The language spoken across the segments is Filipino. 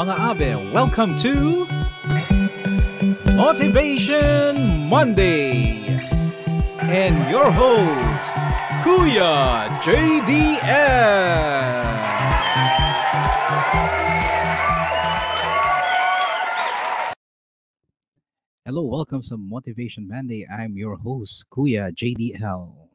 Mga abe, welcome to Motivation Monday and your host, Kuya JDL. Hello, welcome to Motivation Monday. I'm your host, Kuya JDL.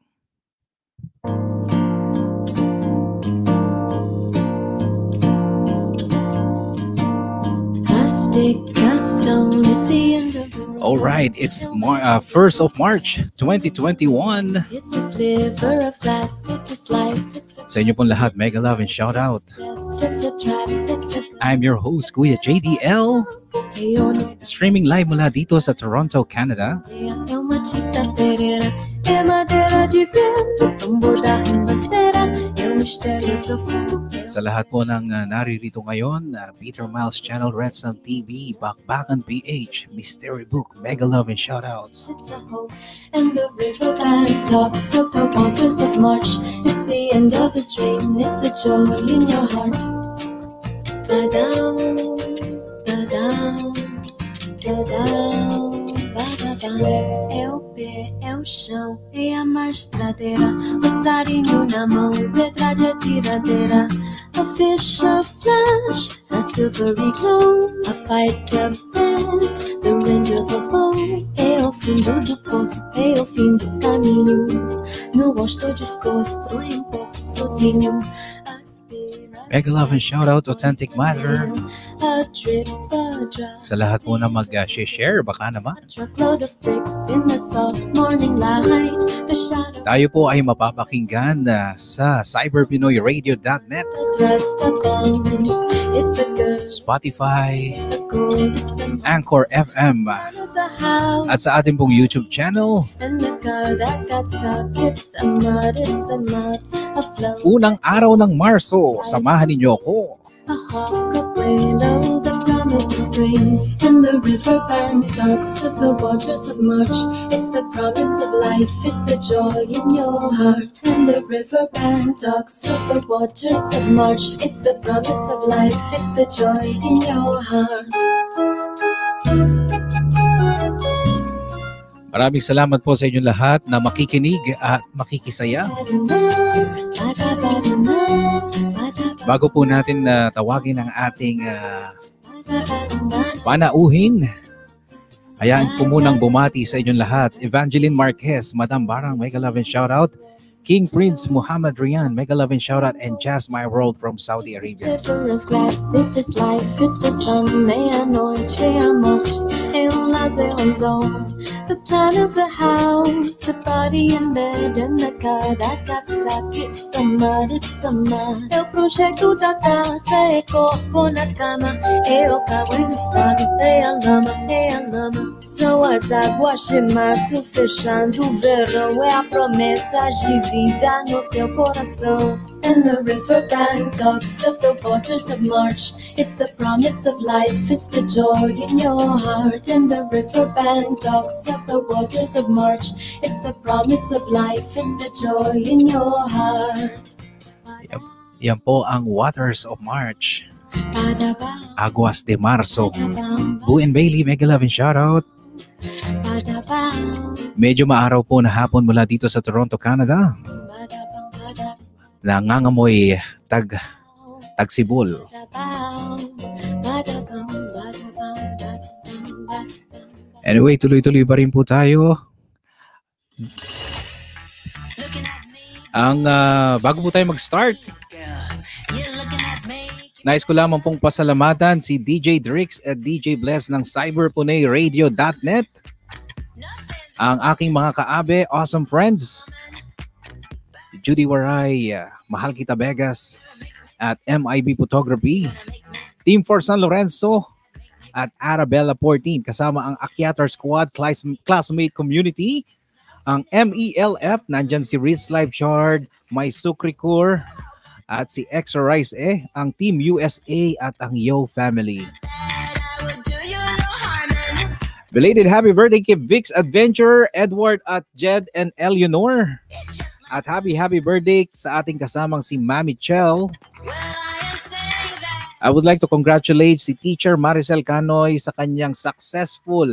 All right, it's Mar- uh, 1st of March 2021. It's a sliver of glass, it's life, it's the Sa inyo pong lahat, mega love and shout out. I'm your host, Kuya JDL. Streaming live mula dito sa Toronto, Canada. Sa lahat po ng uh, naririto ngayon, uh, Peter Miles Channel Redstone TV, Bakbakan PH, Mystery Book, mega love and shout out. It's a hope, and the riverbank talks of the waters of March. It's the end of the strain, it's the joy in your heart. Ba-down, É o pé, é o chão, é a mastradeira. Passarinho na mão, verdade é tiradeira. A fish, a flash, a silvery glow. A fight, a bed, the range of a bow. É o fundo do poço, é o fim do caminho. No rosto desgosto, empurro sozinho. Mega love and shout out, Authentic Matter. Sa lahat po na mag-share, baka naman. Tayo po ay mapapakinggan uh, sa cyberpinoyradio.net, Spotify, Anchor FM, at sa ating pong YouTube channel. Unang araw ng Marso, samahan ninyo ako. a hawk, a willow, the promise of spring. And the riverbank talks of the waters of March. It's the promise of life, it's the joy in your heart. And the riverbank talks of the waters of March. It's the promise of life, it's the joy in your heart. Maraming salamat po sa inyong lahat na makikinig at makikisaya. Bago po natin na tawagin ang ating ah, panauhin, hayaan ko munang bumati sa inyong lahat. Evangeline Marquez, Madam Barang, mega love and shout out. King Prince Muhammad Rian, mega love and shout out. And Jazz My World from Saudi Arabia. The plan of the house, the body in bed, and the car that got stuck, it's the mud, it's the mud. É o projeto da casa, é corpo na cama, é o carro emissado, é a lama, é a lama. São as águas de março fechando o verão, é a promessa de vida no teu coração. And the riverbank talks of the waters of March. It's the promise of life, it's the joy in your heart. And the riverbank talks of the waters of March. It's the promise of life, it's the joy in your heart. Yan po ang Waters of March. Aguas de ba-da-bam, Boo and Bailey, mega love and shout out. Medyo maaraw po na hapon mula dito sa Toronto, Canada. Nangangamoy tag ba-da-bam, ba-da-bam. Anyway, tuloy-tuloy pa rin po tayo. Ang ah, bago po tayo mag-start, nais ko lamang pong pasalamatan si DJ Drix at DJ Bless ng cyberpunayradio.net. Ang aking mga kaabe, awesome friends, Judy Waray, ah, Mahal Kita Vegas, at MIB Photography, Team for San Lorenzo, at Arabella 14 kasama ang Akyatar Squad class, classmate community ang MELF nandyan si Riz Live Shard My Sukricur at si Extra Rice eh ang Team USA at ang Yo Family Belated happy birthday kay Vix Adventure, Edward at Jed and Eleanor. At happy happy birthday sa ating kasamang si Mami Chel. I would like to congratulate si Teacher Maricel Canoy sa kanyang successful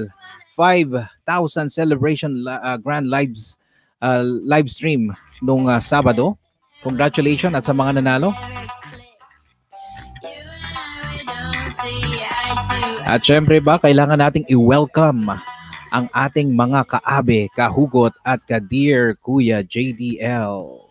5,000 celebration uh, grand lives uh, live stream nung uh, Sabado. Congratulations at sa mga nanalo. At syempre ba, kailangan nating i-welcome ang ating mga kaabe, kahugot at ka-dear Kuya JDL.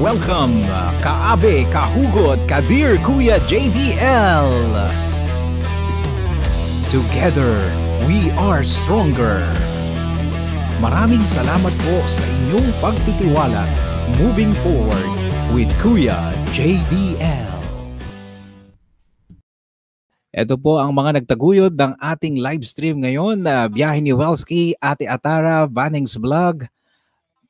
Welcome, uh, Kaabe, Kahugot, Kadir, Kuya JDL. Together, we are stronger. Maraming salamat po sa inyong pagtitiwala moving forward with Kuya JDL. Ito po ang mga nagtaguyod ng ating live stream ngayon na biyahe ni Welsky, Ate Atara, Bannings Vlog,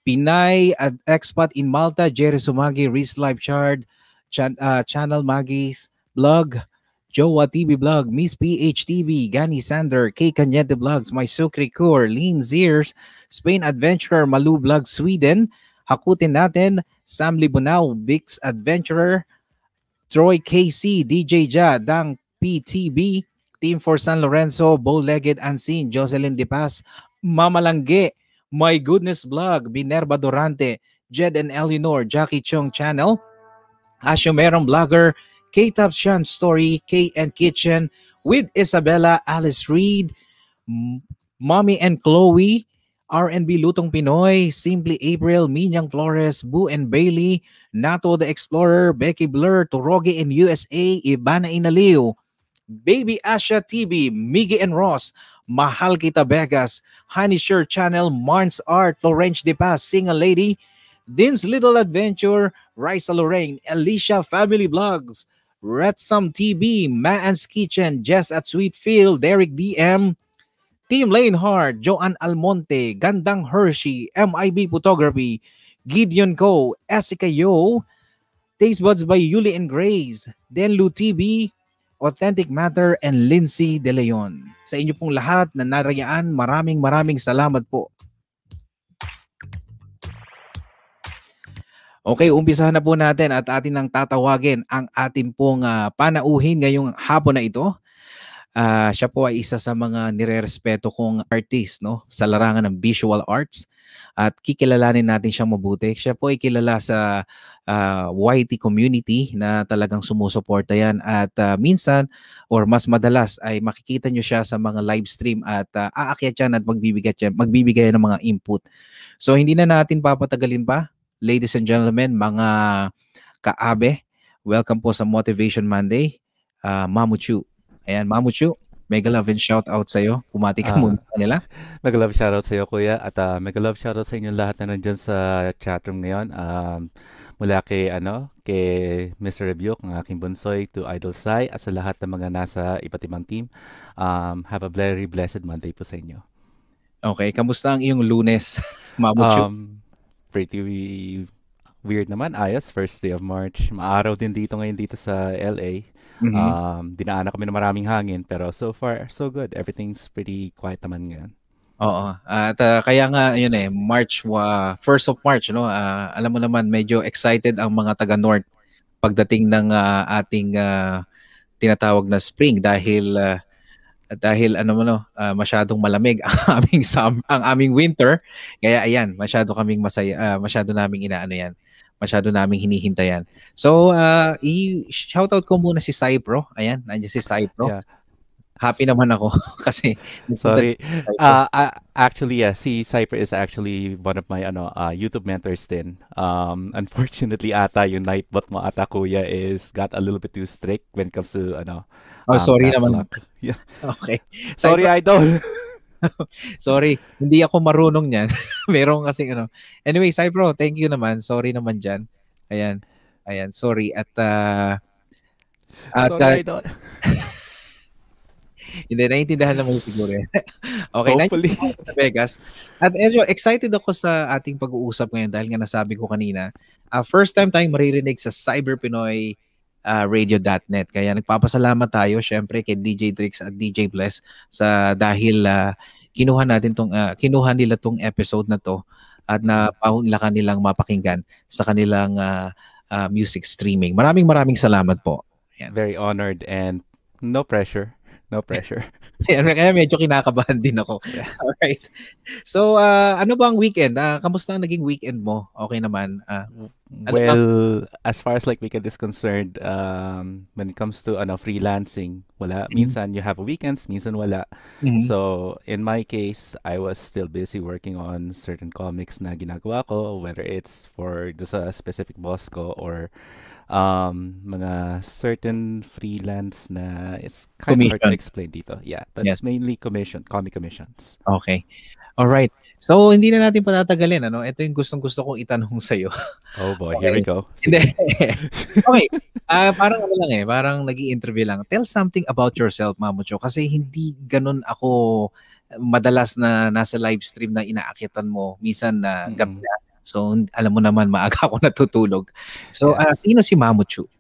Pinay at expat in Malta, Jerry Sumagi, Riz Live Chart, Chan, uh, Channel Magis, Blog, Jowa TV Blog, Miss PH TV, Gani Sander, K Kanyete Vlogs, My Sukri Core, Lean Zeers, Spain Adventurer, Malu Vlog, Sweden, Hakutin Natin, Sam Libunao, Bix Adventurer, Troy KC, DJ Ja, Dang PTB, Team for San Lorenzo, Bow-Legged Unseen, Jocelyn De Paz, Mama Langge, My Goodness Vlog, Minerva Durante, Jed and Eleanor, Jackie Chung Channel, Asyo Meron Vlogger, K-Top Shan Story, K and Kitchen, with Isabella, Alice Reed, Mommy and Chloe, R&B Lutong Pinoy, Simply April, Minyang Flores, Boo and Bailey, Nato the Explorer, Becky Blur, Toroge in USA, Ivana Inaliw, Baby Asha TV, Miggy and Ross, Mahal Kita Vegas, Honey Sure Channel, Marns Art, Florence De Paz, Single Lady, Din's Little Adventure, Raisa Lorraine, Alicia Family Vlogs, Retsum TV, Maan's Kitchen, Jess at Sweetfield, Derek DM, Team Lane Hard, Joanne Almonte, Gandang Hershey, MIB Photography, Gideon Co, Esika Yo, Taste Buds by Yuli and Grace, Denlu TV, Authentic Matter, and Lindsay De Leon. Sa inyo pong lahat na narayaan, maraming maraming salamat po. Okay, umpisahan na po natin at atin nang tatawagin ang ating pong uh, panauhin ngayong hapon na ito. Uh, siya po ay isa sa mga nirerespeto kong artist no, sa larangan ng visual arts at kikilalanin natin siyang mabuti. Siya po ay kilala sa uh, YT community na talagang sumusuporta yan at uh, minsan or mas madalas ay makikita nyo siya sa mga live stream at uh, aakyat yan at magbibigay, yan, magbibigay ng mga input. So hindi na natin papatagalin pa ladies and gentlemen, mga kaabe, welcome po sa Motivation Monday. Uh, Mamu Chu. Ayan, Mamu Chu, mega love and shout out sa iyo. Pumati ka uh, muna sa kanila. Mega love shout out sa iyo, kuya. At uh, mega love shout out sa inyo lahat na nandiyan sa chatroom ngayon. Um, mula kay ano, kay Mr. Rebuke, ang aking bunsoy, to Idol Sai, at sa lahat ng mga nasa iba't ibang team. Um, have a very blessed Monday po sa inyo. Okay, kamusta ang iyong lunes, Mamu Chu? Um, pretty weird naman. Ayos, first day of March. Maaraw din dito ngayon dito sa LA. Mm-hmm. Um, dinaanan kami ng maraming hangin pero so far so good. Everything's pretty quiet naman ngayon. Oo. At uh, kaya nga yun eh March uh, first of March no. Uh, alam mo naman medyo excited ang mga taga North pagdating ng uh, ating uh, tinatawag na spring dahil uh, dahil ano mo no, uh, masyadong malamig ang aming sum, ang aming winter. Kaya ayan, masyado kaming masaya, uh, masyado naming inaano yan. Masyado naming hinihintayan. So, uh, i-shoutout ko muna si Cypro. Ayan, nandiyan si Cypro. Yeah. Happy naman ako kasi sorry. uh, uh, actually yeah si Cypher is actually one of my ano uh, YouTube mentors din. Um unfortunately ata yung nightbot mo ata kuya is got a little bit too strict when it comes to ano oh um, sorry naman. luck. yeah. Okay. Sorry Cypher... idol sorry hindi ako marunong niyan meron kasi ano anyway Cypro thank you naman sorry naman diyan ayan ayan sorry at uh, at sorry, uh, Hindi, naiintindihan naman siguro yan. okay, Hopefully. sa Vegas. At medyo excited ako sa ating pag-uusap ngayon dahil nga nasabi ko kanina, uh, first time tayong maririnig sa Cyber Pinoy uh, radio.net. Kaya nagpapasalamat tayo syempre kay DJ Drix at DJ Bless sa dahil uh, kinuha natin tong ah, kinuha nila tong episode na to at na paunlakan nilang mapakinggan sa kanilang ah, ah, music streaming. Maraming maraming salamat po. Very honored and no pressure. No pressure. Kaya kaya medyo kinakabahan din ako. Yeah. Alright. So, ah, ano ba ang weekend? Ah, kamusta ang naging weekend mo? Okay naman. Ah, Ano ba? Well, as far as like weekend is concerned, um, when it comes to ano freelancing, wala. Mhm. Minsan you have weekends, minsan wala. mhm. So, in my case, I was still busy working on certain comics na ginagawa ko, whether it's for the specific boss ko or um, mga certain freelance na it's kind of hard to Commission. explain dito. Yeah, but Yes. it's mainly commission, comic commissions. Okay. All right. So, hindi na natin patatagalin. Ano? Ito yung gustong-gusto kong itanong sa'yo. Oh boy, here we go. Hindi. okay. Ah, parang ano lang eh, parang nag interview lang. Tell something about yourself, Mamucho. Kasi hindi ganun ako madalas na nasa live stream na inaakitan mo. Minsan na gabi Mm. na. So, alam mo naman, maaga ako natutulog. So, Yes. ah, sino si Mamucho?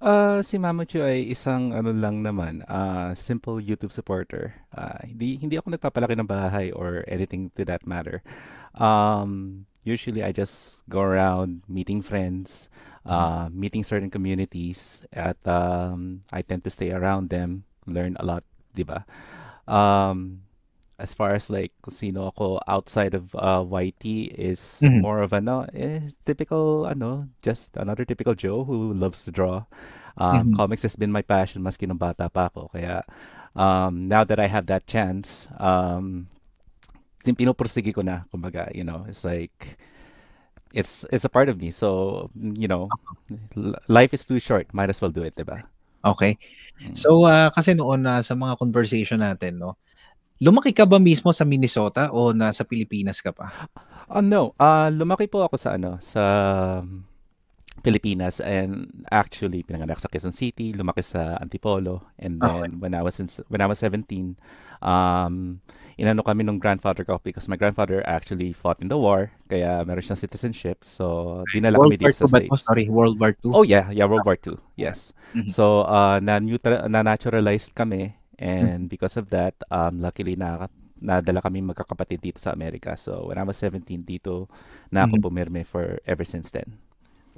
Ah, si Mama Chu ay isang ano lang naman, ah, simple YouTube supporter. Ah, hindi hindi ako nagpapalaki ng bahay or anything to that matter. Um, usually I just go around meeting friends, uh, meeting certain communities at um, I tend to stay around them, learn a lot, 'di ba? Um, as far as like sino ako outside of uh, YT is Mhm. more of ano, eh, typical ano, just another typical Joe who loves to draw. Um, Mhm. Comics has been my passion maski nung bata pa ako. Kaya um, now that I have that chance, um, pinupursige ko na, kumbaga, you know, it's like, it's it's a part of me. So, you know, life is too short. Might as well do it, diba? Okay. Mm. So, ah, kasi noon na sa mga conversation natin, no, lumaki ka ba mismo sa Minnesota o nasa Pilipinas ka pa? Oh no, ah lumaki po ako sa ano, sa Pilipinas and actually pinanganak sa Quezon City, lumaki sa Antipolo and Okay. then when I was in, when I was 17, um inano kami nung grandfather ko because my grandfather actually fought in the war kaya meron siyang citizenship so dinala World kami dito sa II ba? States. Sorry, World War II? Oh yeah, yeah, World War II. Yes. Mhm. So uh na na naturalized kami and Mm-hmm. because of that um luckily na nadala kami magkakapatid dito sa Amerika. So when I was 17 dito na ako Mhm. pumirme for ever since then.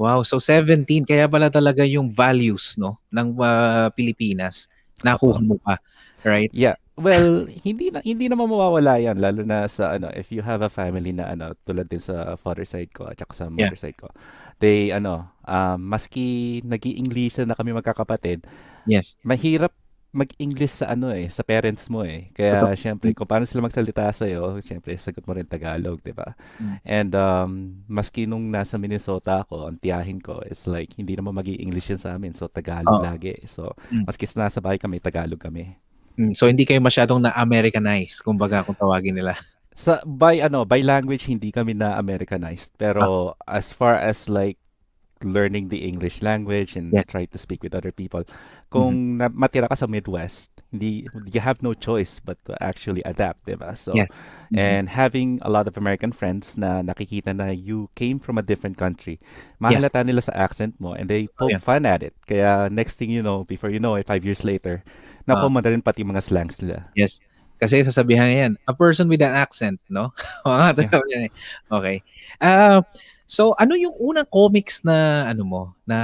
Wow, so 17 kaya pala talaga yung values no ng ah, Pilipinas nakuha mo pa, right? Yeah. Well, hindi na hindi naman mawawala 'yan lalo na sa ano if you have a family na ano tulad din sa father side ko at saka sa Yeah. mother side ko. They ano um maski nag-i-English na kami magkakapatid, Yes. mahirap mag-English sa ano eh, sa parents mo eh. Kaya syempre, kung paano sila magsalita sa iyo, syempre sagot mo rin Tagalog, 'di ba? Mm. And um maski nung nasa Minnesota ako, ang tiyahin ko is like hindi naman magi-English yan sa amin. So Tagalog Oo. lagi. So Mm. maski sa nasa bahay kami, Tagalog kami. Mm, So hindi kayo masyadong na-Americanize, kumbaga kung tawagin nila. Sa by ano, by language hindi kami na Americanized, pero as far as like learning the English language and Yes. try to speak with other people, kung na, matira ka sa Midwest, hindi you have no choice but to actually adapt, 'di ba? So Yes. Mhm. and having a lot of American friends na nakikita na you came from a different country, mahalata nila sa accent mo and they poke yeah. fun at it. Kaya next thing you know, before you know it, five years later, nakuha mo na rin pati mga slangs nila. Yes. Kasi sasabihan yan, a person with an accent, no? Mga yan eh. okay. Ah, so ano yung unang comics na ano mo na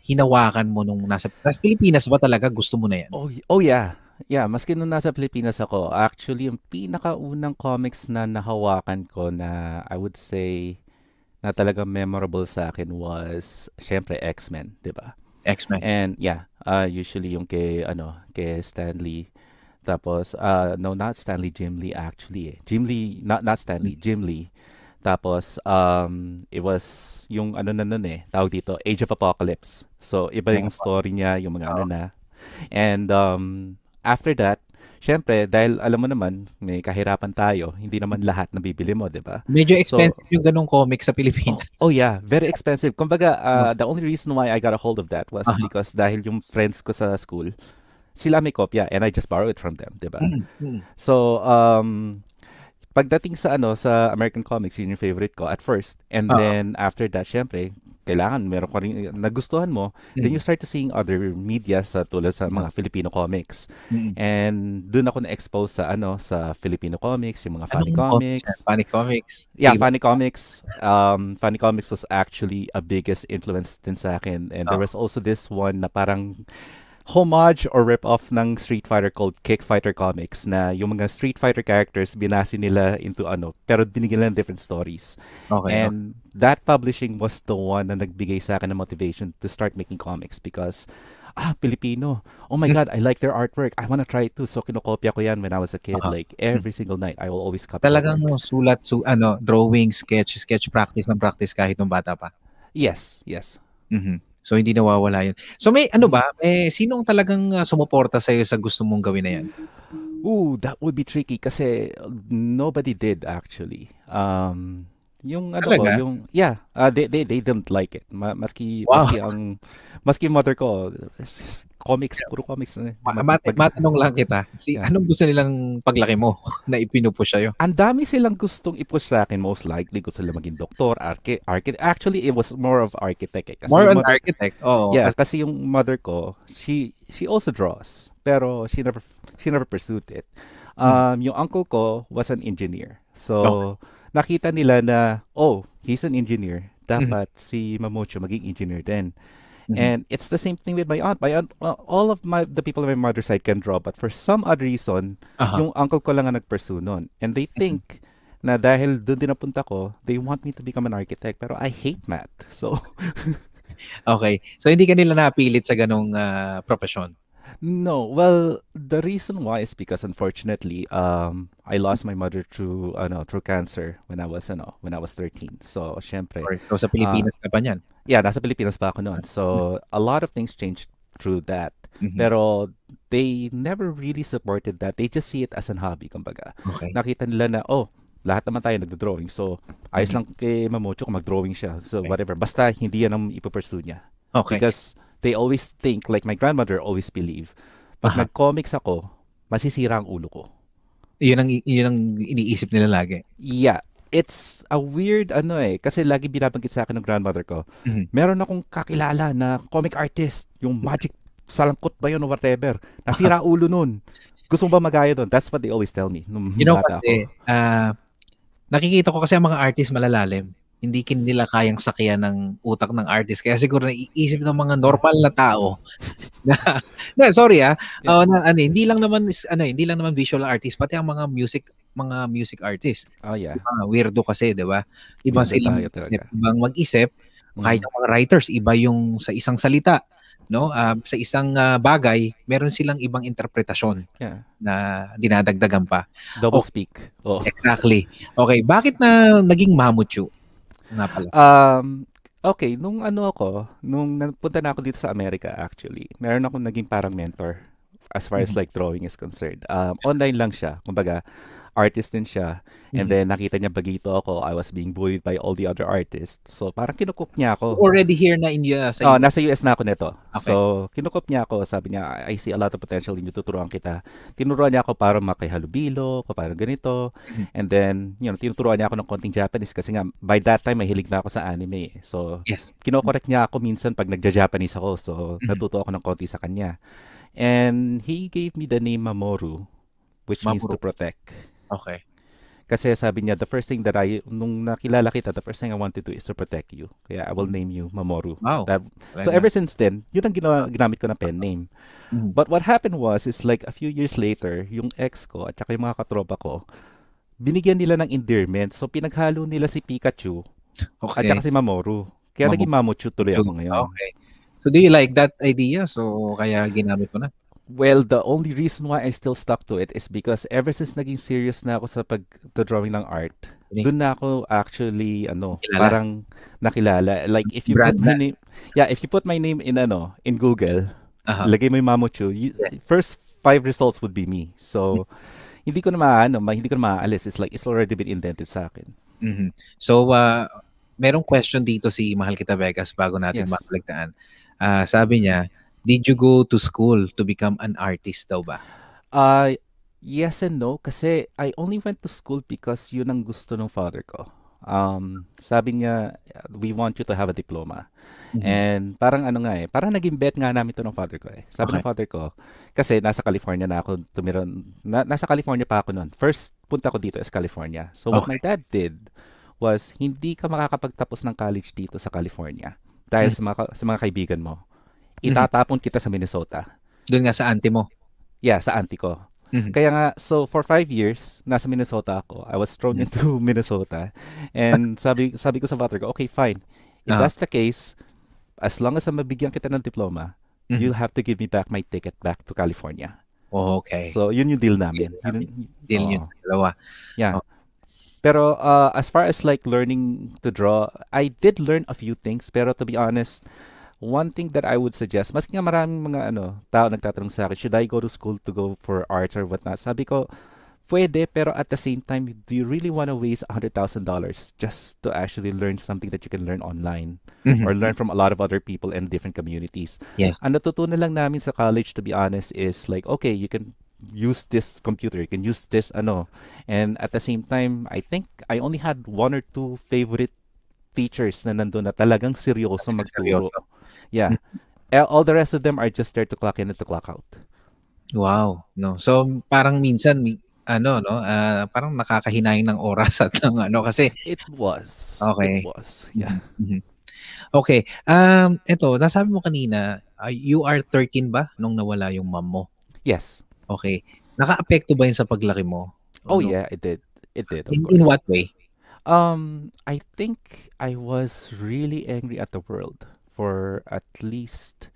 hinawakan mo nung nasa, nasa Pilipinas ba talaga gusto mo na yan? Oh, oh yeah. Yeah, maski nung nasa Pilipinas ako, actually, yung pinakaunang comics na nahawakan ko na I would say na talagang memorable sa akin was, syempre, X-Men, di ba? X-Men. And yeah, uh, usually yung kay, ano, kay Stanley. Tapos, uh, no, not Stanley, Jim Lee actually eh. Jim Lee, not, not Stanley, Jim Lee. Tapos, um, it was yung ano na nun eh, tawag dito, Age of Apocalypse. So, iba yung story niya, yung mga ano na. And um, after that, syempre, dahil alam mo naman, may kahirapan tayo, hindi naman lahat na bibili mo, di ba? Medyo expensive yung ganong comic sa Pilipinas. Oh yeah, very expensive. Kumbaga, uh, the only reason why I got a hold of that was Aha. because dahil yung friends ko sa school, sila may kopya and I just borrow it from them, 'di ba? Mm, mm. So, um pagdating sa ano sa American comics, yun yung favorite ko at first. And Ah. then after that, syempre, kailangan meron ka rin nagustuhan mo, then you Mm. start to seeing other media sa tulad sa mga Filipino comics. Mm. And doon ako na-expose sa ano sa Filipino comics, yung mga funny Anong comics. Funny comics. Yeah, Favorite funny comics. Um, funny comics was actually a biggest influence din sa akin. And there Oh. was also this one na parang homage or rip-off ng Street Fighter called Kick Fighter Comics na yung mga Street Fighter characters binasi nila into ano, pero binigyan nila different stories. Okay. no? And that publishing was the one na nagbigay sa akin ng motivation to start making comics because ah, Filipino. Oh my Mm. God, I like their artwork. I wanna try it too. So kinokopya ko yan when I was a kid. Aha. Like every single night, I will always copy Talagang work. sulat, su ano, drawing, sketch, sketch practice ng practice kahit nung bata pa. Yes, yes. Mhm. So hindi nawawala 'yun. So may ano ba, eh sinong talagang uh, sumuporta sa sa gusto mong gawin na 'yan? Ooh, that would be tricky kasi nobody did actually. Um, yung ano ko, Talaga? yung yeah, uh, they they they didn't like it. Ma- maski Wow. maski ang maski mother ko, comics, puro comics na. eh. Ma- mat- matanong lang kita. Si Yeah. anong gusto nilang paglaki mo na ipinupush sa'yo? Ang dami silang gustong i-push sa akin most likely gusto nila maging doktor, archi architect. Actually, it was more of architect eh. Kasi More on mother, architect. Oo. yeah, kasi- kasi yung mother ko, she she also draws, pero she never she never pursued it. Hmm. Um, yung uncle ko was an engineer. So, nakita nila na, oh, he's an engineer. Dapat si Mamocho maging engineer din. Mhm. And it's the same thing with my aunt. My aunt, uh, all of my the people on my mother's side can draw, but for some odd reason, Aha. yung uncle ko lang ang nag-pursue nun. And they think na dahil doon din napunta ko, they want me to become an architect. Pero I hate math. So, Okay. So hindi ka nila napilit sa ganong ah, profesyon. No. Well, the reason why is because unfortunately, um, I lost my mother through, ano, through cancer when I was, ano, when I was 13. So, syempre, Or so sa Pilipinas ka pa niyan. yeah, nasa Pilipinas pa ako noon. So, a lot of things changed through that. Mhm. Pero, they never really supported that. They just see it as an hobby, kumbaga. Okay. nakita nila na, oh, lahat naman tayo nagdo-drawing. So, ayos Mhm. lang kay Mamocho kung mag-drawing siya. So, Okay. whatever. Basta hindi yan ang ipupursue niya. Okay. Because they always think, like my grandmother always believe, pag Aha. nag-comics ako, masisira ang ulo ko. Yun ang yun ang iniisip nila lagi. Yeah. It's a weird ano eh. Kasi lagi binabanggit sa akin ng grandmother ko. Mhm. Meron akong kakilala na comic artist. Yung magic salangkot ba yun o whatever. Nasira ulo nun. Gusto mo ba magaya doon? That's what they always tell me. Nung You know bata kasi, ah, nakikita ko kasi ang mga artist malalalim. Hindi kin nila kayang sakyan ng utak ng artist. Kaya siguro naiisip ng mga normal na tao na, na sorry ah, Yeah. oh, na, ano, hindi lang naman ano, hindi lang naman visual artist, pati ang mga music mga music artist. Oh yeah. Mga weirdo kasi, 'di ba? Iba Weirdo silang ibang mag-isip, Mm. kahit yung mga writers, iba yung sa isang salita, no? Ah, sa isang ah, bagay, meron silang ibang interpretasyon Yeah. na dinadagdagan pa. Double Oh. speak. Oh. Exactly. Okay, bakit na naging Mamuchu? Nga pala. Um, okay, nung ano ako, nung napunta na ako dito sa Amerika actually, meron akong naging parang mentor as far as Mhm. like drawing is concerned. Um, online lang siya. Kumbaga, artist din siya. And Mhm. then nakita niya bagito ako, I was being bullied by all the other artists. So parang kinukup niya ako. Already here na in uh, sa Oh, nasa US na ako nito. Okay. So, kinukup niya ako. Sabi niya, I see a lot of potential in you. Tuturuan kita. Tinuruan niya ako para makihalubilo, kung paano ganito. Mhm. And then, you know, tinuturuan niya ako ng konting Japanese kasi nga, by that time, mahilig na ako sa anime. eh. So, Yes. kinokorek niya ako minsan pag nagja-Japanese ako. So, Mhm. natuto ako ng konti sa kanya. And he gave me the name Mamoru, which means to Mamoru. protect. Okay. Kasi sabi niya, the first thing that I, nung nakilala kita, the first thing I want to do is to protect you. Kaya I will name you Mamoru. Wow. That, so ever since then, yun ang ginawa, ginamit ko na pen name. Mhm. But what happened was, is like a few years later, yung ex ko at saka yung mga katropa ko, binigyan nila ng endearment. So pinaghalo nila si Pikachu at Okay. saka si Mamoru. Kaya Mamoru. naging Mamochu tuloy ako ngayon. Okay. So do you like that idea? So kaya ginamit mo na. Well, the only reason why I still stuck to it is because ever since naging serious na ako sa pag-drawing ng art, Ini- doon na ako actually ano, Kilala. parang nakilala. Like if you Brand put my na. name, yeah, if you put my name in ano, in Google, Aha. lagay mo yung Mamochu, you, Yes. first five results would be me. So hindi ko na maano, ma- hindi ko na maaalis. It's like it's already been indented sa akin. Mhm. So uh, merong question dito si Mahal Kita Vegas bago natin Yes. mapaligtaan. Ah, sabi niya, did you go to school to become an artist daw ba? Uh, yes and no kasi I only went to school because yun ang gusto ng father ko. um, sabi niya, we want you to have a diploma. Mhm. And parang ano nga eh, parang naging bet nga namin to ng father ko eh. Sabi Okay. ng father ko, kasi nasa California na ako tumira, na, nasa California pa ako noon. First punta ko dito is California. So what Okay. my dad did was, hindi ka makakapagtapos ng college dito sa California dahil Mhm. sa mga, sa mga kaibigan mo. Mhm. Itatapon kita sa Minnesota. Doon nga sa auntie mo. Yeah, sa auntie ko. Mhm. Kaya nga, so for five years, nasa Minnesota ako. I was thrown Mm. into Minnesota. And sabi sabi ko sa father ko, okay, fine. If Ah. that's the case, as long as mabigyan kita ng diploma, Mhm. you'll have to give me back my ticket back to California. Oh, okay. So, yun yung deal namin. Deal Yun, Deal oo. yun, dalawa. Yeah. Oh. Pero uh, as far as like learning to draw, I did learn a few things. Pero to be honest, one thing that I would suggest, maski nga maraming mga ano, tao nagtatanong sa akin, should I go to school to go for arts or whatnot? Sabi ko, pwede, pero at the same time, do you really want to waste $100,000 just to actually learn something that you can learn online Mhm. or learn from a lot of other people in different communities? Yes. Ang natutunan lang namin sa college, to be honest, is like, okay, you can use this computer, you can use this ano. And at the same time, I think I only had one or two favorite teachers na nandun na talagang seryoso magturo. Seryoso. Yeah. Eh, All the rest of them are just there to clock in and to clock out. Wow, no. So parang minsan mi- ano no, ah, parang nakakahinayang ng oras at ng ano kasi It was. Okay. It was. Yeah. Mhm. Okay. Um eto, nasabi mo kanina, ah, you are 13 ba nung nawala yung mom mo? Yes. Okay. Nakaapekto ba yun sa paglaki mo? Oh Ano? yeah, it did. It did, of In, course. in what way? Um, I think I was really angry at the world for at least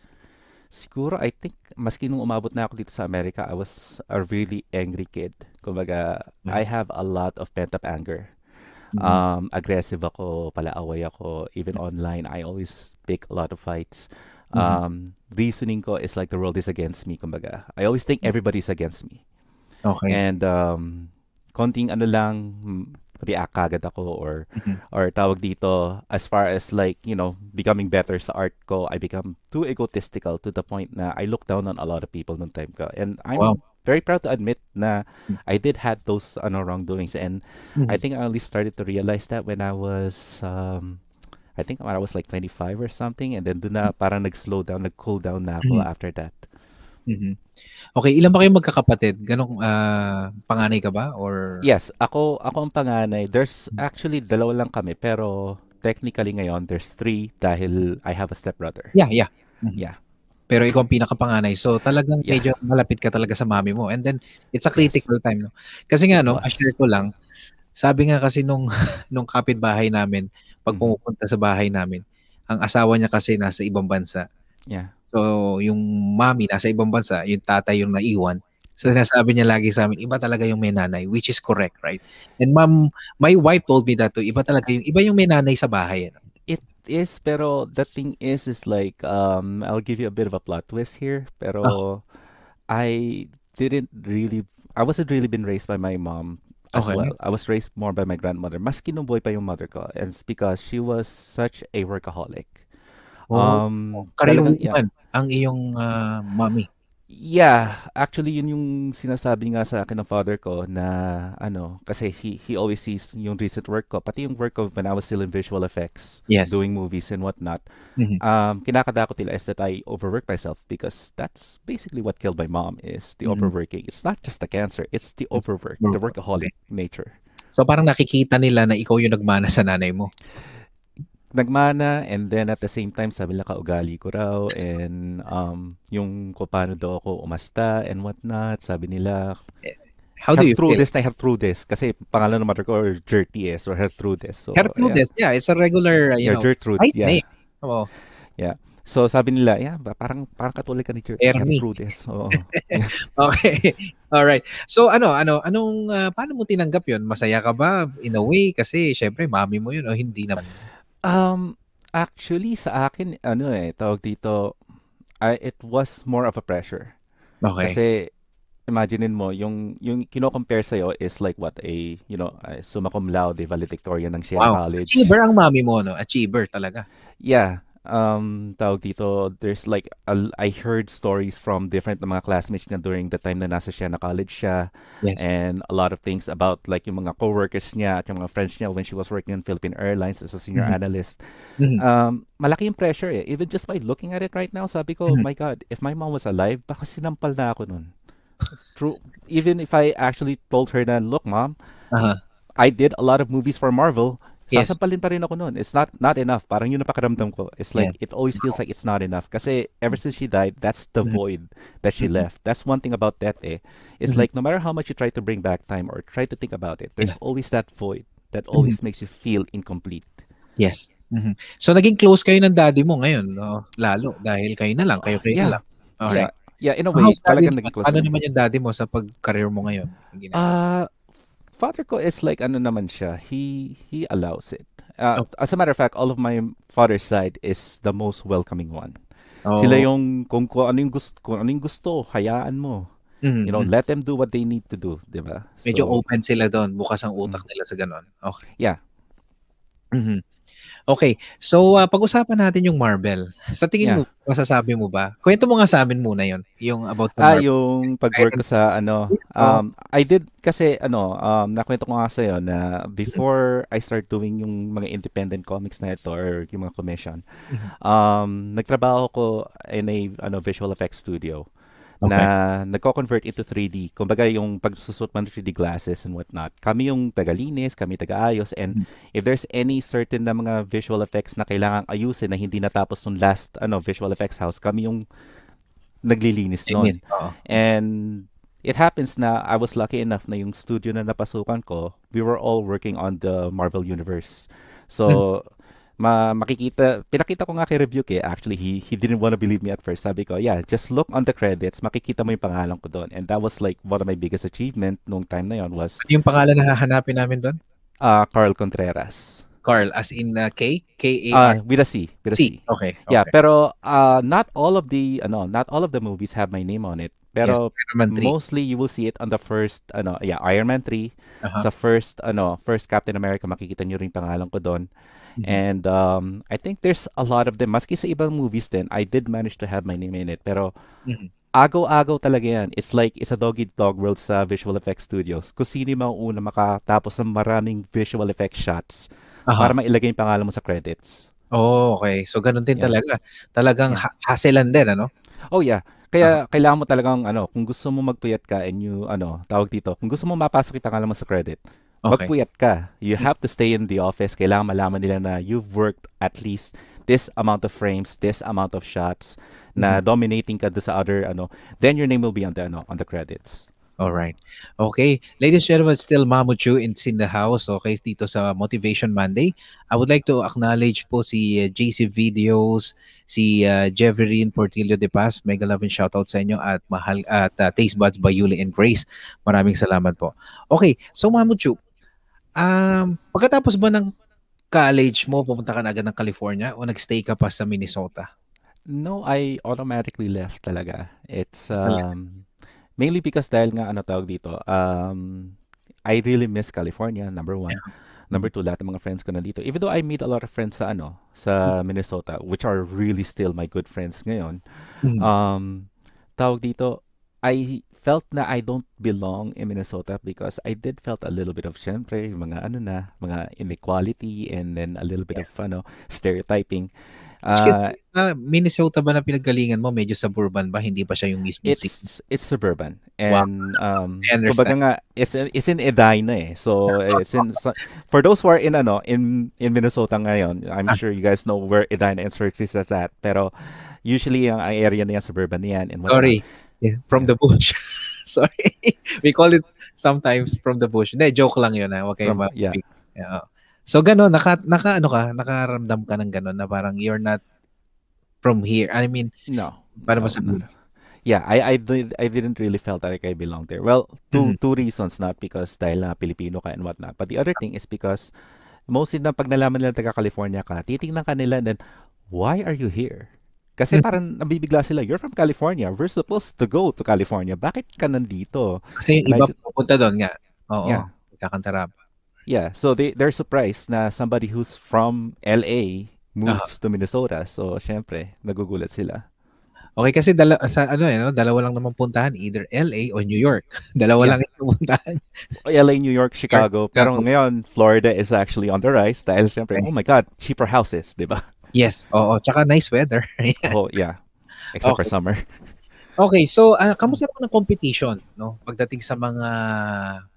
siguro I think maski nung umabot na ako dito sa Amerika, I was a really angry kid. Kumbaga, Yeah. I have a lot of pent-up anger. Mhm. Um, aggressive ako, palaaway ako, even online, I always pick a lot of fights. Mhm. Um, reasoning ko is like the world is against me, kumbaga. I always think everybody's against me. Okay. And um, konting ano lang, react agad ako or Mhm. or tawag dito as far as like, you know, becoming better sa art ko, I become too egotistical to the point na I look down on a lot of people nung time ko. And I'm Wow. very proud to admit na Mm. I did had those ano wrongdoings and I Mhm. think I only started to realize that when I was um I think when I was like 25 or something and then doon na parang nag-slow down, nag-cool down na ako Mhm. after that. Mhm. Okay, ilan ba kayong magkakapatid? Ganong ah, panganay ka ba or Yes, ako ako ang panganay. There's actually dalawa lang kami pero technically ngayon there's three dahil I have a stepbrother. Yeah, yeah. Mhm. Yeah. Pero ikaw ang pinakapanganay. So talagang Yeah. medyo malapit ka talaga sa mami mo. And then it's a Yes. critical time, no. Kasi nga no, share ko lang. Sabi nga kasi nung nung kapitbahay namin, pag Mhm. pumupunta sa bahay namin, ang asawa niya kasi nasa ibang bansa. Yeah. So yung mami nasa ibang bansa, yung tatay yung naiwan. So sinasabi niya lagi sa amin, iba talaga yung may nanay, which is correct, right? And ma'am, my wife told me that too, iba talaga yung iba yung may nanay sa bahay. Ano? It is pero the thing is is like um I'll give you a bit of a plot twist here pero Oh. I didn't really I wasn't really been raised by my mom as Okay. well. I was raised more by my grandmother. Mas kinuboy pa yung mother ko and it's because she was such a workaholic. Oh, Um, Karaniwan talagang- yeah. Ang iyong ah, mami. Yeah, actually yun yung sinasabi nga sa akin ng father ko na ano, kasi he he always sees yung recent work ko, pati yung work ko when I was still in visual effects, Yes. doing movies and whatnot. Mhm. Um, kinakadakot nila is that I overwork myself because that's basically what killed my mom is the Mhm. overworking. It's not just the cancer, it's the overwork, the workaholic nature. So parang nakikita nila na ikaw yung nagmana sa nanay mo. Nagmana and then at the same time sabi nila kaugali ko raw and um yung kung paano daw ako umasta and whatnot, sabi nila How do you feel? Gertrudis na Gertrudis kasi pangalan ng mother ko or Gerties or Gertrudis. So, Gertrudes, yeah, it's a regular, uh, you Yeah, know, Gertrude. right Yeah. name. Oo. So sabi nila, yeah, parang parang katuloy ka ni Ger- Ermi. Gertrudis. Oo. Okay. All right. So ano, ano, anong ah, paano mo tinanggap 'yon? Masaya ka ba in a way kasi syempre mami mo 'yun o hindi naman? Um, actually, sa akin, ano eh, tawag dito, I, it was more of a pressure. Okay. Kasi, imaginein mo, yung, yung kino-compare sa'yo is like what, a, you know, a summa cum laude, valedictorian ng Shea wow. College. Achiever ang mami mo, no? Achiever talaga. Yeah. Um, tawag dito, there's like, a, I heard stories from different na mga classmates niya during the time na nasa siya na college siya. Yes. And a lot of things about like yung mga coworkers niya at yung mga friends niya when she was working in Philippine Airlines as a senior Mhm. analyst. Mhm. Um, malaki yung pressure eh. Even just by looking at it right now, sabi ko, Mhm. my God, if my mom was alive, baka sinampal na ako nun. True. Even if I actually told her na, look mom, Aha. I did a lot of movies for Marvel. Yes. Sasampalin pa rin ako nun. It's not not enough. Parang yun ang pakiramdam ko. It's like, it always feels like it's not enough. Kasi ever since she died, that's the Mhm. void that she Mhm. left. That's one thing about death eh. It's Mhm. like, no matter how much you try to bring back time or try to think about it, there's Yeah. always that void that always makes you feel incomplete. Yes. Mhm. So naging close kayo ng daddy mo ngayon, no? Lalo dahil kayo na lang, kayo kayo Yeah. na lang. Alright. Yeah. Yeah, in a way, daddy talagang naging close Ano naman yung daddy mo sa pag-career mo ngayon? Ginagawa? Father ko is like ano naman siya. He he allows it. Uh, Okay. as a matter of fact, all of my father's side is the most welcoming one. Sila Oh. yung kung, kung ano yung gusto, kung ano yung gusto, hayaan mo. Mhm, You know, let them do what they need to do, 'di ba? Medyo So, open sila doon, bukas ang utak nila sa ganon. Okay. Yeah. Mhm. Okay. So ah, pag-usapan natin yung Marvel. Sa tingin Yeah. mo, masasabi mo ba? Kwento mo nga sa amin muna 'yon, yung about sa Ah, Marvel. yung pag-work ko sa ano, um, I did kasi ano, um, nakwento ko nga sa'yo na before I start doing yung mga independent comics na ito or yung mga commission, Mhm. um, nagtrabaho ko in a ano, visual effects studio Okay. na nagko-convert into 3D. Kumbaga yung pagsusot man ng 3D glasses and whatnot. Kami yung tagalinis, kami tagaayos, and Mm. if there's any certain na mga visual effects na kailangang ayusin na hindi natapos nung last ano visual effects house, kami yung naglilinis noon. Oo. And it happens na I was lucky enough na yung studio na napasukan ko, we were all working on the Marvel Universe. So, ma makikita, pinakita ko nga kay Rebuke eh, actually, he, he didn't want to believe me at first. Sabi ko, yeah, just look on the credits, makikita mo yung pangalan ko doon. And that was like one of my biggest achievement nung time na yon was Ano yung pangalan na hahanapin namin doon? uh, Carl Contreras. Carl as in uh, K K A Uh, R with a C. With a C. C. Okay. Yeah, okay. pero uh, not all of the ano, not all of the movies have my name on it. Pero yes, Iron Man 3. mostly you will see it on the first ano, yeah, Iron Man 3. Aha. Sa first ano, first Captain America makikita niyo rin pangalan ko doon. Mhm. And um I think there's a lot of them. Maski sa ibang movies din, I did manage to have my name in it. Pero Mhm. agaw-agaw talaga yan. It's like it's a dog eat dog world sa visual effects studios. Kung sino yung mauna makatapos ng maraming visual effects shots Aha. para mailagay yung pangalan mo sa credits. Oh, okay. So ganun din Yeah. talaga. Talagang Yeah. ha- hasslean din ano? Oh yeah. Kaya kailangan mo talagang ano, kung gusto mo magpuyat ka and you ano, tawag dito, kung gusto mo mapasok yung pangalan mo sa credit, Okay. magpuyat ka. You have to stay in the office. Kailangan malaman nila na you've worked at least this amount of frames, this amount of shots, na Mhm. dominating ka sa other ano, then your name will be on the ano, on the credits. All right. Okay. Ladies and gentlemen, still Mamuchu in, in the house. Okay, dito sa Motivation Monday. I would like to acknowledge po si uh, JC Videos, si uh, Jeverine Portillo de Paz. Mega love and shoutout sa inyo at mahal at uh, Taste Buds by Yuli and Grace. Maraming salamat po. Okay, so Mamuchu, um, pagkatapos ba ng college mo, pumunta ka na agad ng California o nagstay ka pa sa Minnesota? No, I automatically left talaga. It's um mainly because dahil nga ano tawag dito, um I really miss California, number one. Number two, lahat ng mga friends ko nandito. Even though I meet a lot of friends sa ano, sa Minnesota, which are really still my good friends ngayon. Mhm. Um, tawag dito, I felt na I don't belong in Minnesota because I did felt a little bit of syempre, yung mga ano na, mga inequality and then a little bit of ano, stereotyping. Excuse Uh, me, Minnesota ba na pinagalingan mo? Medyo suburban ba? Hindi pa siya yung mismo city? it's it's suburban Wow. and um I understand. kumbaga nga it's it's in Edina eh so it's in so- for those who are in ano in in Minnesota ngayon I'm Ah. sure you guys know where Edina and Syracuse is at pero usually ang area na yan suburban na yan and whatnot. Yeah, from the bush. Sorry. We call it sometimes from the bush. Hindi, joke lang yun. Ha? Okay, From- yeah. yeah. So, gano'n, naka, naka, ano ka, nakaramdam ka ng gano'n na parang you're not from here. I mean, no paano no, ba sabihin? no, no. yeah I I did I didn't really felt like I belonged there well two Mhm. two reasons not because dahil na Pilipino ka and whatnot but the other thing is because mostly na pag nalaman nila taga California ka titingnan ka nila and then why are you here kasi Mhm. parang nabibigla sila you're from California we're supposed to go to California bakit ka nandito Kasi yung iba ju- pupunta doon nga. Oo. Yeah. Kakantarap. yeah so they they're surprised na somebody who's from LA moves to Minnesota. So, syempre, nagugulat sila. Okay, kasi dala, sa ano eh, no? dalawa lang naman puntahan, either LA o New York. dalawa Yeah. lang yung puntahan. LA, New York, Chicago. Pero ngayon, Florida is actually on the rise dahil syempre, Okay. oh my God, cheaper houses, di ba? Yes, oo. Tsaka nice weather. Oh, yeah. Except for Okay. summer. okay, so ah, kamusta naman ang competition no? pagdating sa mga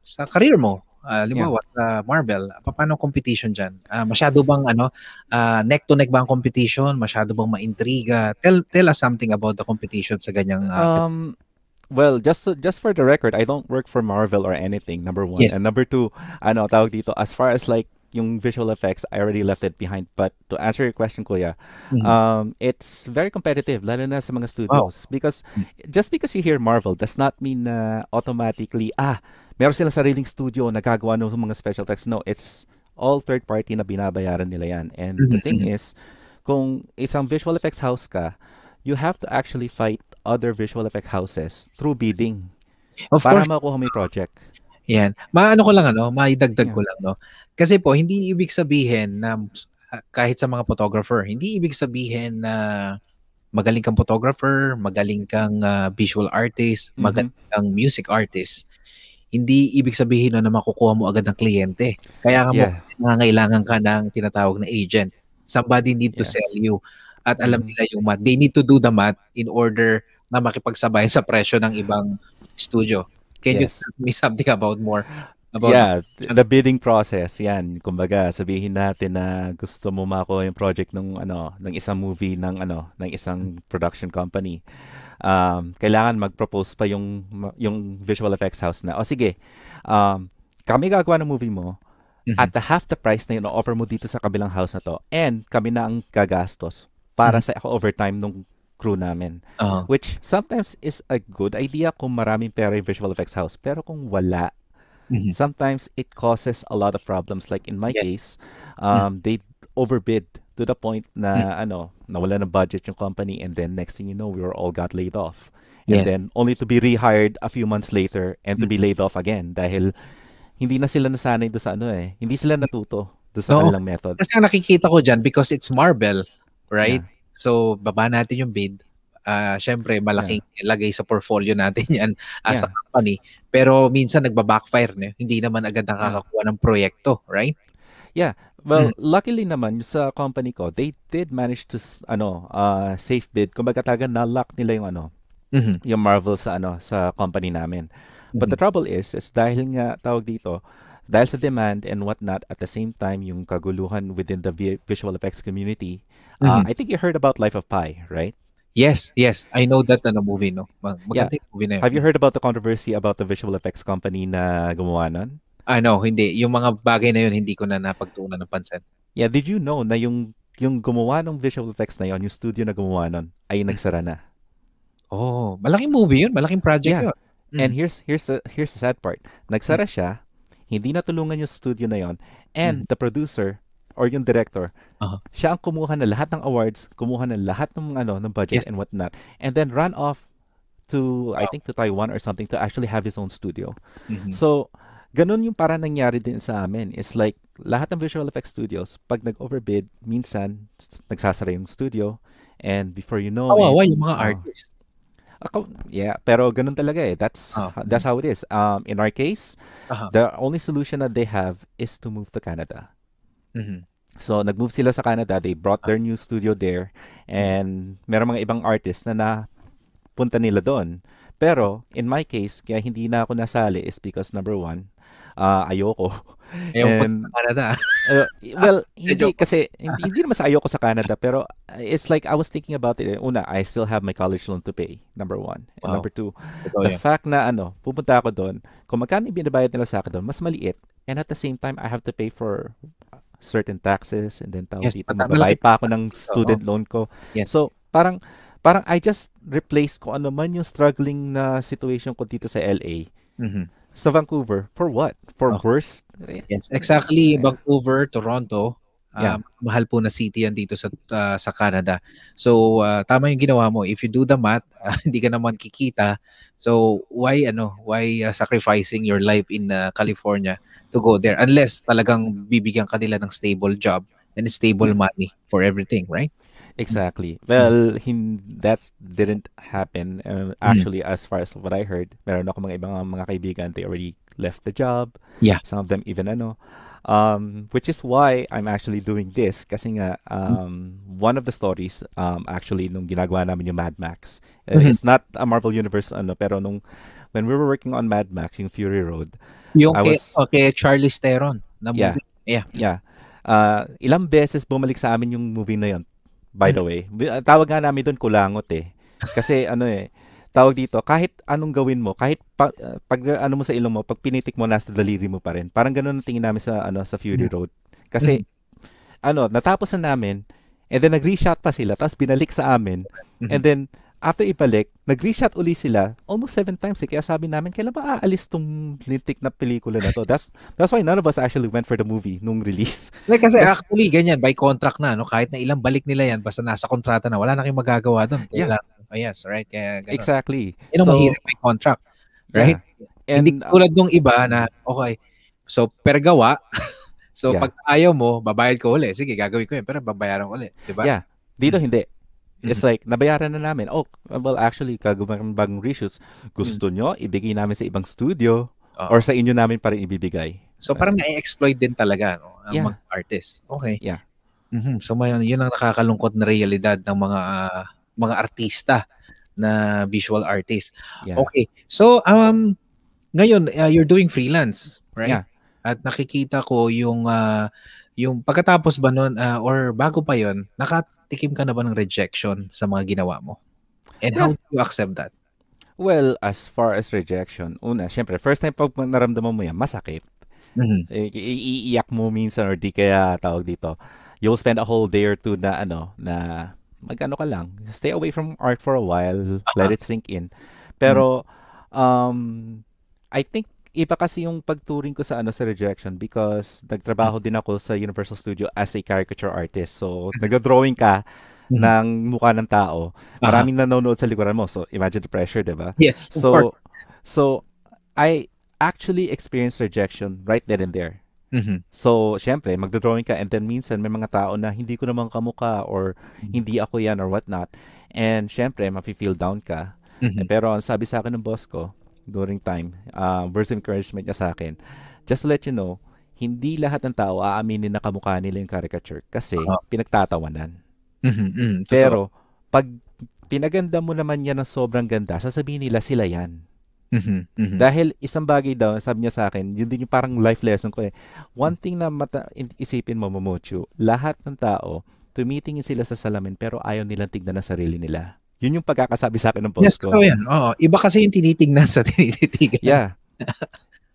sa career mo? Uh, limbawa, sa Marvel, pa- paano competition dyan? Ah, masyado bang ano, ah, neck to neck ba ang competition? Masyado bang maintriga? Tell tell us something about the competition sa ganyang ah, Um, well, just just for the record, I don't work for Marvel or anything. Number one, Yes. and number two, ano tawag dito. As far as like yung visual effects, I already left it behind. But to answer your question, Kuya, Mhm. um, it's very competitive, lalo na sa mga studios. Because just because you hear Marvel does not mean na automatically ah meron silang sariling studio na gagawa ng mga special effects. No, it's all third party na binabayaran nila yan. And the Mhm, thing mhm. is, kung isang visual effects house ka, you have to actually fight other visual effect houses through bidding of para course, makuha mo project. Yan. Maano ko lang ano, maidagdag ko Yeah. lang no. Kasi po hindi ibig sabihin na ah, kahit sa mga photographer, hindi ibig sabihin na magaling kang photographer, magaling kang ah, visual artist, Mhm. magaling kang music artist. Hindi ibig sabihin nun na makukuha mo agad ng kliyente. Kaya nga mo Yeah. nangangailangan ka ng tinatawag na agent. Somebody need to Yes. sell you. At alam Mhm. nila yung math. They need to do the math in order na makipagsabayan sa presyo ng ibang studio. Can you Yes. tell me something about more about yeah, th- the bidding process, yan. Kumbaga, sabihin natin na gusto mo makuha yung project ng ano, ng isang movie ng ano, ng isang production company. Um, kailangan mag-propose pa yung yung visual effects house na, o sige, um, kami gagawa ng movie mo Mhm. at the half the price na yun offer mo dito sa kabilang house na to and kami na ang gagastos para Mhm. sa overtime ng crew namin. Oo. Which sometimes is a good idea kung maraming pera yung visual effects house. Pero kung wala, Mhm. sometimes it causes a lot of problems. Like in my Yes. case, um, they overbid to the point na ano, nawala ng budget yung company and then next thing you know, we were all got laid off. And Yes. then only to be rehired a few months later and to be Mhm. laid off again dahil hindi na sila nasanay do sa ano eh. Hindi sila natuto do sa Oo. kanilang method. Kasi ang nakikita ko dyan, because it's Marvel, right? Yeah. So, baba natin yung bid. Ah, syempre, malaking lagay sa portfolio natin yan as a Yeah. company. Pero minsan nagba-backfire. No? Hindi naman agad nakakakuha ng proyekto, right? Well, Mm. luckily naman sa company ko, they did manage to ano, uh, safe bid. Kumbaga talaga na-lock nila yung ano, Mhm. yung Marvel sa ano sa company namin. But the Mhm. trouble is, is dahil nga tawag dito, dahil sa demand and whatnot, at the same time, yung kaguluhan within the vi- visual effects community, uh, Mhm. I think you heard about Life of Pi, right? Yes, yes. I know that ano movie, no? Mag- yung movie na yun. Have you heard about the controversy about the visual effects company na gumawa nun? Ano, hindi. Yung mga bagay na yun, hindi ko na napagtuunan ng pansin. Yeah, did you know na yung yung gumawa ng visual effects na yon, yung studio na gumawa nun, ay nagsara na? Oh, malaking movie yun. Malaking project Yeah. yun. Mm. And here's here's the here's the sad part. Nagsara siya, hindi natulungan yung studio na yon, and the producer or yung director, Uh-huh. siya ang kumuha ng lahat ng awards, kumuha ng lahat ng ano ng budget Yes. and whatnot, and then run off to I think to Taiwan or something to actually have his own studio. Mhm. So, ganun yung para nangyari din sa amin. It's like lahat ng visual effects studios, pag nag-overbid, minsan nagsasara yung studio and before you know Kawawa it, yung mga oh, artist. Ako, yeah, pero ganun talaga eh. That's Ah. ho- that's how it is. Um, in our case, Aha. the only solution that they have is to move to Canada. Mhm. So, nag-move sila sa Canada. They brought their new studio there. And meron mga ibang artists na napunta nila doon. Pero, in my case, kaya hindi na ako nasali is because number one, uh, ayoko. Ayaw And, sa Canada. Uh, well, hindi joke. kasi, hindi, hindi naman sa ayoko sa Canada, pero it's like I was thinking about it. Una, I still have my college loan to pay, number one. And Wow. number two, Totoo the yun. fact na ano, pupunta ako doon, kung magkano binabayad nila sa akin doon, mas maliit. And at the same time, I have to pay for certain taxes and then tawag Yes, dito, malaki pa ako ng student loan ko. Yes. So, parang, parang I just replaced ko ano man yung struggling na situation ko dito sa LA Mhm. Sa Vancouver. For what? For Oh. worse? Yes, exactly. Vancouver, Toronto, Yeah. ah, mahal po na city yan dito sa ah, sa Canada. So ah, tama yung ginawa mo. If you do the math, ah, hindi ka naman kikita. So why ano, why ah, sacrificing your life in ah, California to go there unless talagang bibigyan ka nila ng stable job and stable money for everything, right? Exactly. Well, hin that didn't happen. Uh, actually, as far as what I heard, meron ako mga ibang mga kaibigan, they already left the job. Yeah. Some of them even ano. Um, which is why I'm actually doing this kasi nga um, one of the stories um, actually nung ginagawa namin yung Mad Max. uh, Mhm. It's not a Marvel Universe ano pero nung when we were working on Mad Max, yung Fury Road, Yung I kay, was- okay, Charlie Theron na Yeah. movie. Yeah. Yeah. Uh, ilang beses bumalik sa amin yung movie na yon. By the way, uh, tawag nga namin doon kulangot eh. Kasi ano eh, tawag dito, kahit anong gawin mo, kahit pa, uh, pag uh, ano mo sa ilong mo, pag pinitik mo nasa daliri mo pa rin. Parang ganoon ang tingin namin sa ano sa Fury Road. Kasi ano, natapos na namin and then nag-reshot pa sila tapos binalik sa amin. Mhm. And then after ibalik, nag-reshot uli sila almost seven times eh. Kaya sabi namin, kailan ba aalis tong lintik na pelikula na to? That's, that's why none of us actually went for the movie nung release. Like, kasi Yes. actually, ganyan, by contract na, no? kahit na ilang balik nila yan, basta nasa kontrata na, wala na kayong magagawa doon. Yeah. Kailangan, oh, yes, right? Kaya, ganun. Exactly. Yun ang So, mahirap may contract. Right? yeah. And, Hindi uh, tulad nung iba na, okay, so per gawa, so Yeah. pag ayaw mo, babayad ko uli. Sige, gagawin ko yun, pero babayaran ko uli. Di ba? Yeah. dito hindi. Mm-hmm. It's like, nabayaran na namin. Oh, well, actually, kagawin ng bagong reshoots. Gusto nyo, ibigay namin sa ibang studio. Oo. or sa inyo namin pa rin ibibigay. So parang na-exploit din talaga no, ang Yeah. mga artist. Okay. Yeah. Mhm. So may yun ang nakakalungkot na realidad ng mga ah, mga artista na visual artist. Yeah. Okay. So um ngayon uh, you're doing freelance, right? Yeah. At nakikita ko yung ah, yung pagkatapos ba nun ah, or bago pa yon, nakatikim ka na ba ng rejection sa mga ginawa mo? And how do you accept that? Well, as far as rejection, una, syempre, first time pag naramdaman mo yan, masakit. Mhm. I- iiyak mo minsan or di kaya tawag dito. You'll spend a whole day or two na ano, na magano ka lang. Stay away from art for a while. Let it sink in. Pero, um, I think iba kasi yung pagturing ko sa ano sa rejection because nagtrabaho din ako sa Universal Studio as a caricature artist. So, nagdo-drawing ka Mhm. ng mukha ng tao. Maraming nanonood sa likuran mo. So, imagine the pressure, 'di ba? Yes, of So, course. so I actually experienced rejection right then and there. Mhm. So, syempre, magdodrawing ka and then minsan may mga tao na hindi ko naman kamuka or hindi ako yan or whatnot. And syempre, mafe-feel down ka. Mhm. Eh, pero ang sabi sa akin ng boss ko during time, uh, words of encouragement niya sa akin, just to let you know, hindi lahat ng tao aaminin na kamukha nila yung caricature kasi Oo. pinagtatawanan. Mhm, mhm. Totoo. Pero, pag pinaganda mo naman yan ng sobrang ganda, sasabihin nila sila yan. Mhm, mhm. Dahil isang bagay daw, sabi niya sa akin, yun din yung parang life lesson ko eh. One thing na mata, in- isipin mo, Momochu, lahat ng tao, tumitingin sila sa salamin pero ayaw nilang tignan ang sarili nila. Yun yung pagkakasabi sa akin ng boss Yes, ko. totoo yan. Oo. Iba kasi yung tinitingnan sa tinititigan. Yeah.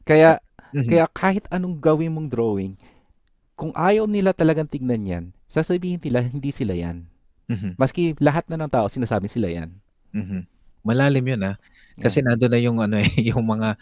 Kaya, Mhm. kaya kahit anong gawin mong drawing, kung ayaw nila talagang tignan yan, sasabihin nila, hindi sila yan. Mhm, Maski lahat na ng tao, sinasabi sila yan. mhm. Malalim yun ah. Kasi nandun na yung ano eh, yung mga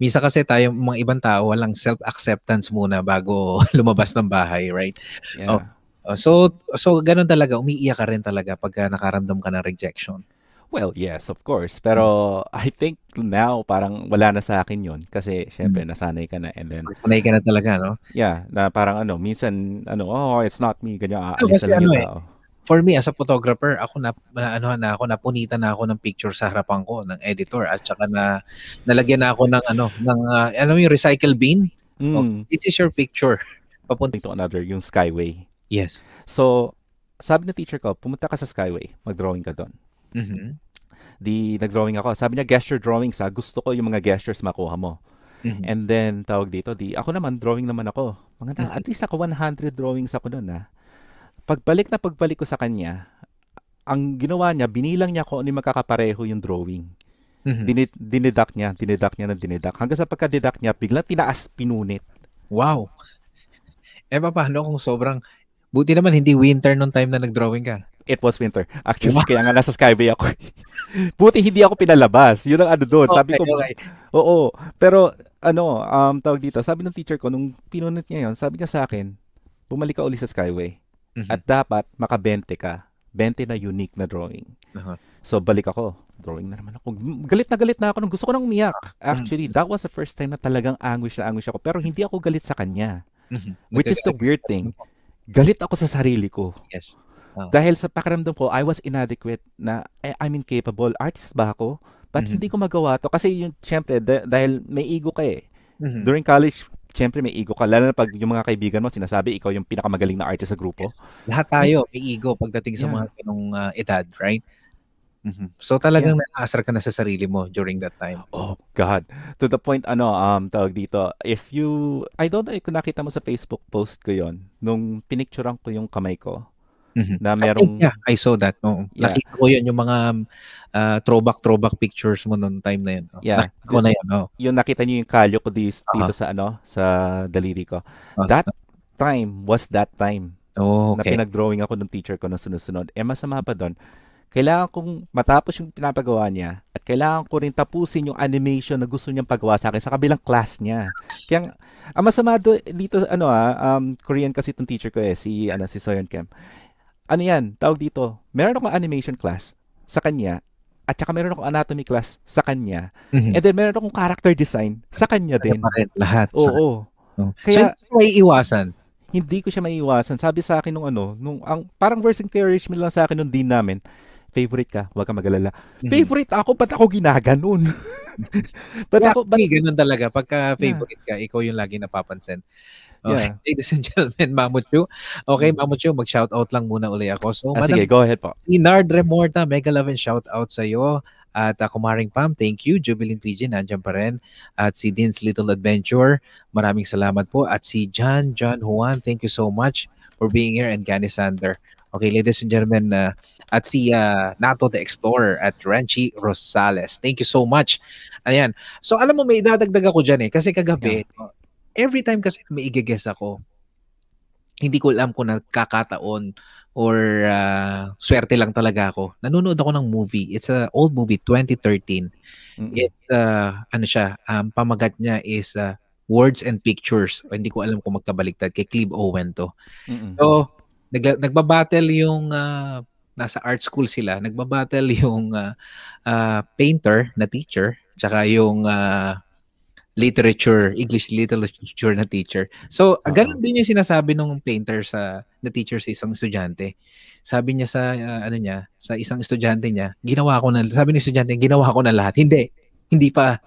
misa kasi tayo mga ibang tao walang self-acceptance muna bago lumabas ng bahay, right? Yeah. Oh. Uh, so so ganun talaga, umiiyak ka rin talaga pagka nakaramdam ka ng rejection. Well, yes, of course. Pero I think now parang wala na sa akin yun. Kasi syempre nasanay ka na. And then, Sanay ka na talaga, no? yeah, na parang ano, minsan, ano, oh, it's not me, ganyan, Ah, aalis kasi ano eh, tao. For me as a photographer, ako na, na ano na ako napunitan na ako ng picture sa harapan ko ng editor at saka na nalagyan na ako ng ano ng uh, ano yung recycle bin. Oh, Mm. this is your picture. Papunta. to another, yung Skyway. Yes. So, sabi ng teacher ko, pumunta ka sa Skyway, mag-drawing ka doon. Mhm. Di, nag-drawing ako. Sabi niya, gesture drawings ha. Gusto ko yung mga gestures makuha mo. Mhm. And then, tawag dito, di, ako naman, drawing naman ako. Mga na, Mhm. at least ako 100 drawings ako doon ha. Pagbalik na pagbalik ko sa kanya, ang ginawa niya, binilang niya kung ano yung magkakapareho yung drawing. Mhm. Dinid, dinidak niya, dinidak niya ng dinidak. Hanggang sa pagka-didak niya, biglang tinaas, pinunit. Wow. Eh paano kung sobrang buti naman hindi winter nung time na nag-drawing ka. It was winter. Actually, kaya nga nasa Skyway ako. Buti hindi ako pinalabas. Yun ang ano doon. Sabi ko, Okay, okay. oo. Pero, ano, um, tawag dito, sabi ng teacher ko, nung pinunit niya yon sabi niya sa akin, bumalik ka uli sa Skyway. Mhm. At dapat, maka-20 ka. 20 na unique na drawing. Aha. So, balik ako. Drawing na naman ako. Galit na galit na ako. Nung gusto ko nang umiyak. Actually, that was the first time na talagang anguish na anguish ako. Pero hindi ako galit sa kanya. Mhm. Which is the weird thing. Galit ako sa sarili ko. Yes. Oh. Dahil sa pakiramdam ko, I was inadequate na eh, I'm incapable. Artist ba ako? Ba't Mhm. hindi ko magawa to? Kasi yung, syempre, da- dahil may ego ka eh. Mhm. During college, syempre may ego ka. Lalo na pag yung mga kaibigan mo, sinasabi, ikaw yung pinakamagaling na artist sa grupo. Yes. Lahat tayo may ego pagdating sa Yeah. mga ganong ah, edad, right? Mhm. So talagang naaasar ka na sa sarili mo during that time. Oh, God. To the point, ano, um, tawag dito, if you, I don't know kung nakita mo sa Facebook post ko yon nung pinicturean ko yung kamay ko, Mhm. na I think, merong, yeah, I saw that. Oo. Yeah. Nakita ko yun, yung mga ah, throwback throwback pictures mo noong time na yun. Oh. Yeah. Nakita ko na yun. Oh. yung nakita niyo yung kalyo ko dis- dito sa, ano, sa daliri ko. That time was that time. oh, na okay. pinag-drawing ako ng teacher ko na sunod-sunod. Eh, masama pa doon, kailangan kong matapos yung pinapagawa niya at kailangan ko rin tapusin yung animation na gusto niyang pagawa sa akin sa kabilang class niya. Kaya, ang masama do, dito, ano ah, um, Korean kasi itong teacher ko eh, si, ano, si Soyeon Kim. Ano yan, tawag dito, meron akong animation class sa kanya at saka meron akong anatomy class sa kanya. Mhm. And then meron akong character design sa kanya din. Pa rin, lahat. Oo. oh. Kaya- so, may iwasan. hindi ko siya maiiwasan. Sabi sa akin nung ano, nung ang parang words encouragement lang sa akin nung dean namin. Favorite ka, huwag ka magalala. Mhm. Favorite ako, ba't ako ginaganon? ba't Kaya ako, ba't, actually, ganun talaga. Pagka favorite ka, ikaw yung lagi napapansin. Okay. Yeah. Ladies and gentlemen, Mamuchu. Okay, Mamuchu, mag-shoutout lang muna uli ako. So, ah, Madam sige, go ahead po. Si Nard Remorta, mega love and shout out sa iyo. At uh, Kumaring Pam, thank you. Jubilin PG, nandiyan pa rin. At si Dean's Little Adventure, maraming salamat po. At si John, John Juan, thank you so much for being here. And Gani Sander. Okay, ladies and gentlemen, uh, at si uh, Nato the Explorer at Ranchi Rosales. Thank you so much. Ayan. So alam mo, may idadagdag ako dyan eh. Kasi kagabi, no, every time kasi may igigess ako, hindi ko alam kung nagkakataon or uh, swerte lang talaga ako. Nanonood ako ng movie. It's a old movie, 2013. Mm-mm. It's uh, ano siya, um, pamagat niya is uh, Words and Pictures. O, hindi ko alam kung magkabaliktad. Kay Clive Owen to. Mm-mm. So, nagla- nagbabattle yung uh, nasa art school sila. Nagbabattle yung uh, uh, painter na teacher tsaka yung uh, literature, English literature na teacher. So, Oo. ganun din yung sinasabi ng painter sa na teacher sa isang estudyante. Sabi niya sa uh, ano niya, sa isang estudyante niya, ginawa ko na sabi ng estudyante, ginawa ko na lahat. Hindi. Hindi pa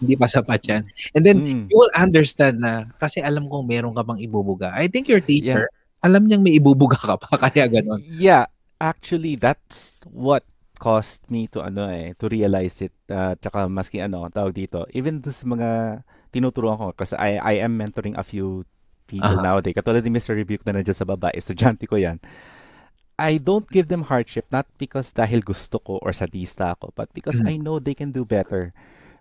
hindi pa sapat yan. And then Mm. you will understand na kasi alam kong meron ka pang ibubuga. I think your teacher, alam niyang may ibubuga ka pa kaya ganun. Yeah, actually, that's what caused me to ano eh, to realize it. Uh, tsaka maski ano, tawag dito, even do sa mga tinuturuan ko, kasi I, I am mentoring a few people Aha. nowadays. Katulad ni Mr. Rebuke na nandiyan sa baba, estudyante ko yan. I don't give them hardship not because dahil gusto ko or sadista ako, but because Mhm. I know they can do better.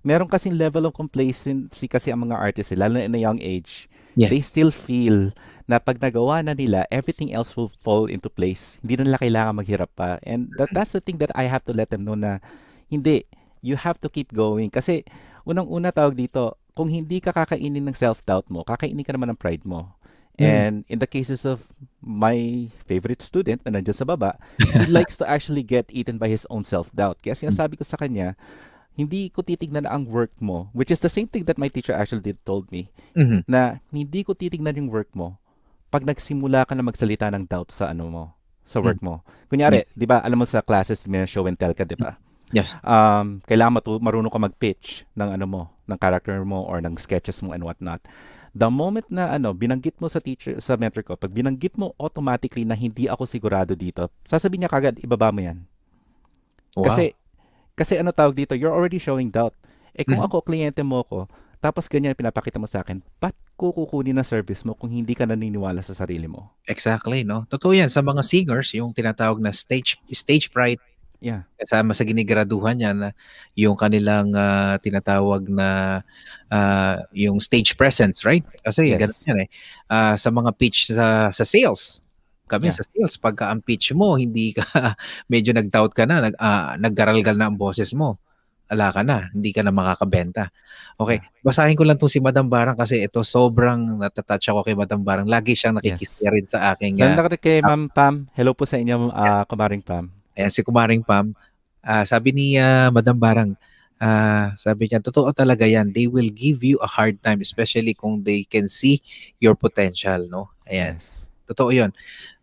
Meron kasing level of complacency kasi ang mga artists, eh, lalo na in a young age. Yes. They still feel na pag nagawa na nila, everything else will fall into place. Hindi na nila kailangan maghirap pa. And that, that's the thing that I have to let them know na hindi, you have to keep going. Kasi unang-una tawag dito, kung hindi ka kakainin ng self-doubt mo, kakainin ka naman ng pride mo. Mm. And in the cases of my favorite student na nandiyan sa baba, he likes to actually get eaten by his own self-doubt. Kaya sinasabi ko sa kanya, hindi ko titignan ang work mo, which is the same thing that my teacher actually did told me, Mhm. na hindi ko titignan yung work mo pag nagsimula ka na magsalita ng doubt sa ano mo, sa work mo. Kunyari, 'di ba, alam mo sa classes may show and tell ka, 'di ba? Yes. Um, kailangan matu- marunong ka mag-pitch ng ano mo, ng character mo or ng sketches mo and what not. The moment na ano, binanggit mo sa teacher sa mentor ko, pag binanggit mo automatically na hindi ako sigurado dito, sasabihin niya kagad, ibaba mo 'yan. Wow. Kasi kasi ano tawag dito, you're already showing doubt. Eh kung Mhm. ako kliyente mo ko, tapos ganyan pinapakita mo sa akin, ba't ko kukunin na service mo kung hindi ka naniniwala sa sarili mo? Exactly, no? Totoo yan. Sa mga singers, yung tinatawag na stage stage fright, Yeah. kasama sa ginigraduhan niya na yung kanilang ah, tinatawag na ah, yung stage presence, right? Kasi Yes. ganun yan eh. Ah, sa mga pitch sa sa sales, kami Yeah. sa sales, pagka ang pitch mo, hindi ka, medyo nag-doubt ka na, nag, ah, naggaralgal na ang boses mo, ala ka na, hindi ka na makakabenta. Okay, basahin ko lang tong si Madam Barang kasi ito sobrang natatouch ako kay Madam Barang. Lagi siyang nakikisya rin sa aking ah, Ganda ka kay Ma'am Pam. Hello po sa inyo, ah, kumaring Pam. Ayan, si Kumaring Pam, ah, sabi ni ah, Madam Barang, ah, sabi niya, totoo talaga yan. They will give you a hard time, especially kung they can see your potential, no? Ayan. Yes. Totoo 'yun.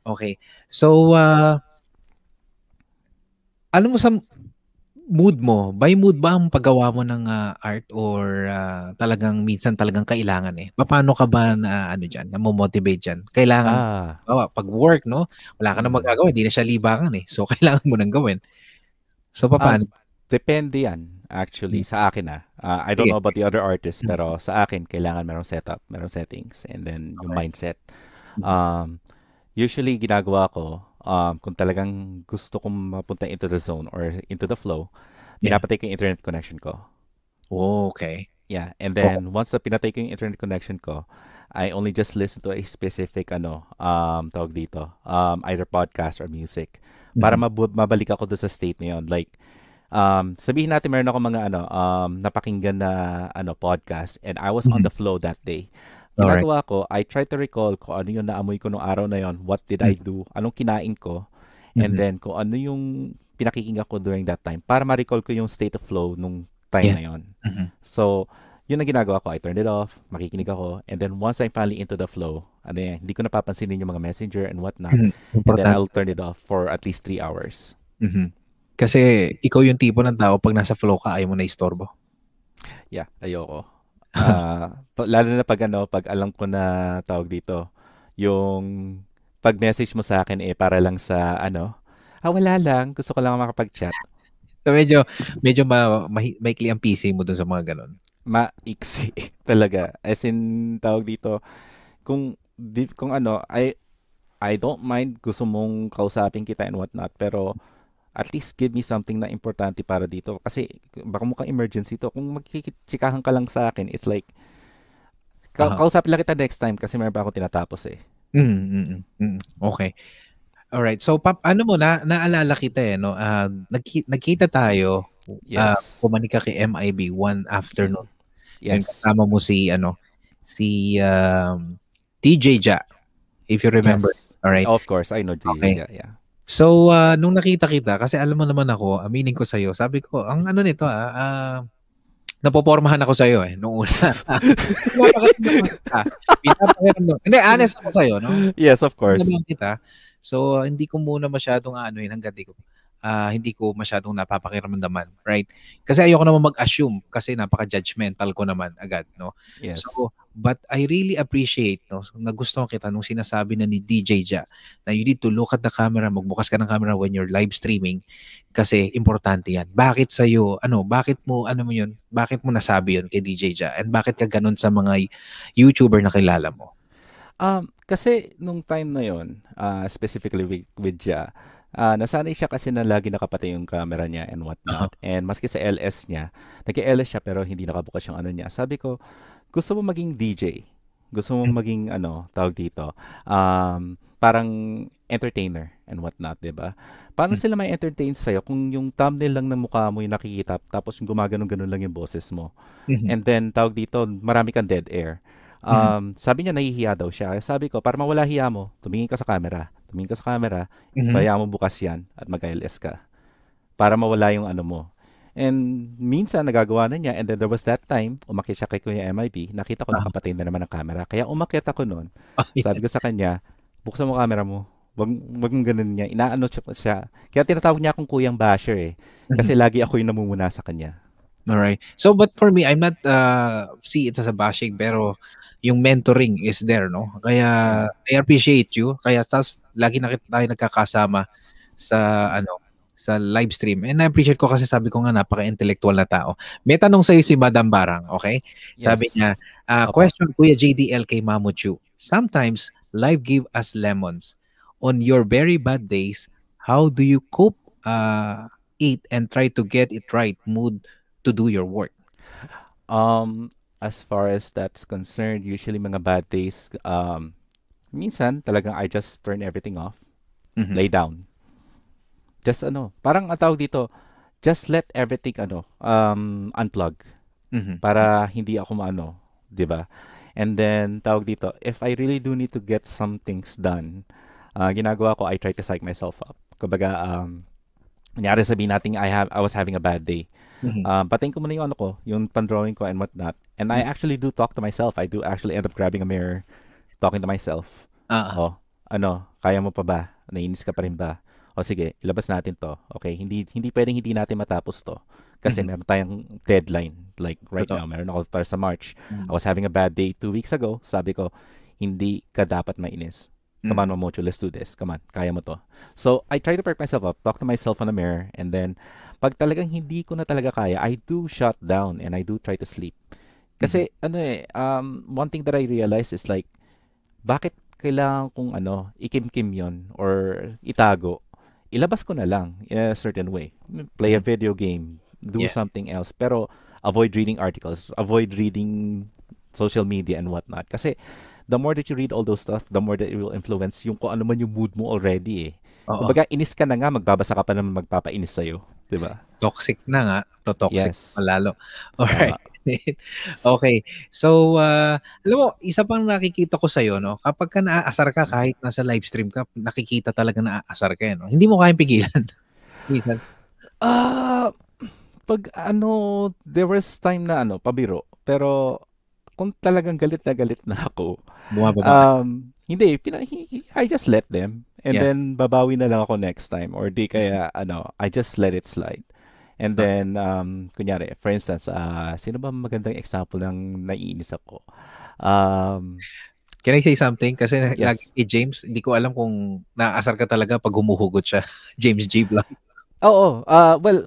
Okay. So, uh alam mo sa mood mo, by mood ba ang paggawa mo ng ah, art or ah, talagang minsan talagang kailangan eh? Papaano ka ba na ano diyan, namo-motivate diyan? Kailangan Ah, halimbawa 'pag work 'no, wala ka mm. magagawa, hindi na siya libangan eh. So, kailangan mo ng gawin. So, Um, papaano? depende yan actually Hmm. sa akin ah. Ah, I don't know about the other artists Mm. pero sa akin kailangan merong setup, merong settings and then yung Okay. mindset. Mm. Um, usually ginagawa ko um, kung talagang gusto kong mapunta into the zone or into the flow, Yeah. pinapatay ko yung internet connection ko. Oh, okay. Yeah, and then once na pinatay ko yung internet connection ko, I only just listen to a specific ano, um, tawag dito, um, either podcast or music para Mhm. mabu- mabalik ako doon sa state na yun. Like, um, sabihin natin meron ako mga ano, um, napakinggan na ano, podcast and I was on Mhm. the flow that day. Ginagawa ko, I try to recall kung ano yung naamoy ko nung araw na yon, what did I Mhm. do, anong kinain ko, and Mhm. then kung ano yung pinakikinggan ko during that time para ma-recall ko yung state of flow nung time Yeah. na yon. Mhm. So, yun ang ginagawa ko. I turned it off, makikinig ako, and then once I'm finally into the flow, ano yan, hindi ko napapansinin yung mga messenger and whatnot, Mhm. and then. I'll turn it off for at least three hours. Mhm. Kasi ikaw yung tipo ng tao 'pag nasa flow ka ayaw mo na istorbo. Yeah, ayoko. Ah, lalo na pag ano, pag alam ko na tawag dito, yung pag message mo sa akin eh para lang sa ano, ah wala lang, gusto ko lang makapag-chat. So medyo medyo ma mahi maikli ang PC mo dun sa mga gano'n. Maiksi talaga. As in, tawag dito, kung kung ano, I I don't mind gusto mong kausapin kita and whatnot, pero at least give me something na importante para dito. Kasi baka mukhang emergency to. Kung magkikitsikahan ka lang sa akin, it's like, ka- Aha. kausapin lang kita next time kasi meron pa akong tinatapos eh. Mm, mm, mm, mm. Okey. Alright. So pap ano mo na naalala kita eh 'no, ah, nagki nagkita tayo, ah, Yes. pumanik ka kay MIB one afternoon. Yes. kasama mo si ano, si, um, DJ Ja, if you remember. Yes. Alright. Of course, I know DJ. Okay. Yeah, yeah. So, ah, nung nakita kita kasi alam mo naman ako, aminin ko sa'yo, sabi ko, ang ano nito, ah, ah, napopormahan ako sa'yo eh, nung una. Pinapakiramdam ka. Pinapakiramdam hindi, honest ako sa'yo, no? Yes, of course. Naman kita. So, hindi ko muna masyadong aanuhin hangga't di ko ah, hindi ko masyadong napapakiramdaman, right? Kasi ayoko naman mag-assume kasi napaka-judgmental ko naman agad, no? Yes. So, but I really appreciate, no, nagustuhan kita nung sinasabi na ni DJ Ja na you need to look at the camera, magbukas ka ng camera when you're live streaming kasi importante yan. Bakit sa'yo, ano, bakit mo, ano mo yun, bakit mo nasabi yun kay DJ Ja? And bakit ka ganun sa mga YouTuber na kilala mo? Um, kasi nung time na yon, ah, specifically with, with Ja, ah, nasanay siya kasi na lagi nakapatay yung camera niya and whatnot. And maski sa LS niya, nag-LS siya pero hindi nakabukas yung ano niya. Sabi ko, gusto mo maging DJ? Gusto mo Mm. maging ano, tawag dito, um, parang entertainer and whatnot, 'di ba? Paano Mm. sila may entertain sa'yo kung yung thumbnail lang ng mukha mo yung nakikita tapos yung gumaganon-ganon lang yung boses mo? Mhm. And then, tawag dito, marami kang dead air. Mhm. Um, Sabi niya, nahihiya daw siya. Sabi ko, para mawala hiya mo, tumingin ka sa camera. Tumingin ka sa camera, kaya mo bukas yan at mag-ILS ka. Para mawala yung ano mo. And minsan, nagagawa na niya. And then there was that time, umakyat siya kay Kuya MIB. Nakita ko Ah. nakapatay na naman ang camera. Kaya umakyat ako noon. Ay, Sabi ko sa kanya, buksan mo camera mo. Wag, wag mong ganun niya. Inaano siya, siya. Kaya tinatawag niya akong kuyang basher eh. Kasi lagi ako yung namumuna sa kanya. Alright. So, but for me, I'm not uh, see it as a bashing, pero yung mentoring is there, no? Kaya I appreciate you. Kaya tas lagi na kita tayo nagkakasama sa ano sa live stream. And I appreciate ko kasi sabi ko nga napaka-intellectual na tao. May tanong sa'yo si Madam Barang, okay? Sabi Yes. niya, ah, Opo. question Kuya JDL kay Mamo Chu. Sometimes life give us lemons. On your very bad days, how do you cope, uh, eat and try to get it right mood to do your work? Um, as far as that's concerned, usually mga bad days, um, minsan talagang I just turn everything off, Mhm. lay down. Just ano, parang ang tawag dito, just let everything ano, um, unplug Mhm. para hindi ako maano, 'di ba? And then tawag dito, if I really do need to get some things done, ah, ginagawa ko I try to psych myself up. Kumbaga um kunyari sabihin natin I have I was having a bad day. Mhm. Um, patayin ko muna yung ano ko, yung pan-drawing ko and whatnot. And I Mm. actually do talk to myself. I do actually end up grabbing a mirror, talking to myself. Ah, Oh, ano, kaya mo pa ba? Naiinis ka pa rin ba? O sige, ilabas natin to. Okay, hindi hindi pwedeng hindi natin matapos to. Kasi Mhm. meron tayong deadline. Like right Totoo. now, meron ako para sa March. Mm. I was having a bad day two weeks ago. Sabi ko, hindi ka dapat mainis. Come Mm. on, Momocho, let's do this. Come on, kaya mo to. So, I try to perk myself up, talk to myself on the mirror, and then, pag talagang hindi ko na talaga kaya, I do shut down and I do try to sleep. Kasi, ano eh, um, one thing that I realize is like, bakit kailangan kong ano, ikimkim yon or itago? Ilabas ko na lang in a certain way. Play a video game, do Yeah. something else, pero avoid reading articles, avoid reading social media and whatnot. Kasi, the more that you read all those stuff, the more that it will influence yung kung ano man yung mood mo already eh. Oo. Kumbaga, inis ka na nga, magbabasa ka pa naman magpapainis sa'yo. Di ba? toxic na nga. To-toxic Yes. pa lalo. Alright. okay. So, uh, alam mo, isa pang nakikita ko sa'yo, no? Kapag ka naaasar ka, kahit nasa live stream ka, nakikita talaga naaasar ka, eh, no? Hindi mo kayang pigilan. Minsan. Ah, pag ano, there was time na ano, pabiro. Pero, kung talagang galit na galit na ako, Bumababa. um, hindi, pina, I just let them. And Yeah. then, babawi na lang ako next time. Or di kaya, ano, I just let it slide. And Okay. then, um, kunyari, for instance, ah, sino ba magandang example ng naiinis ako? Um, Can I say something? Kasi Yes. lagi kay James, hindi ko alam kung naaasar ka talaga pag humuhugot siya. James J. Blanc. Oo, ah well,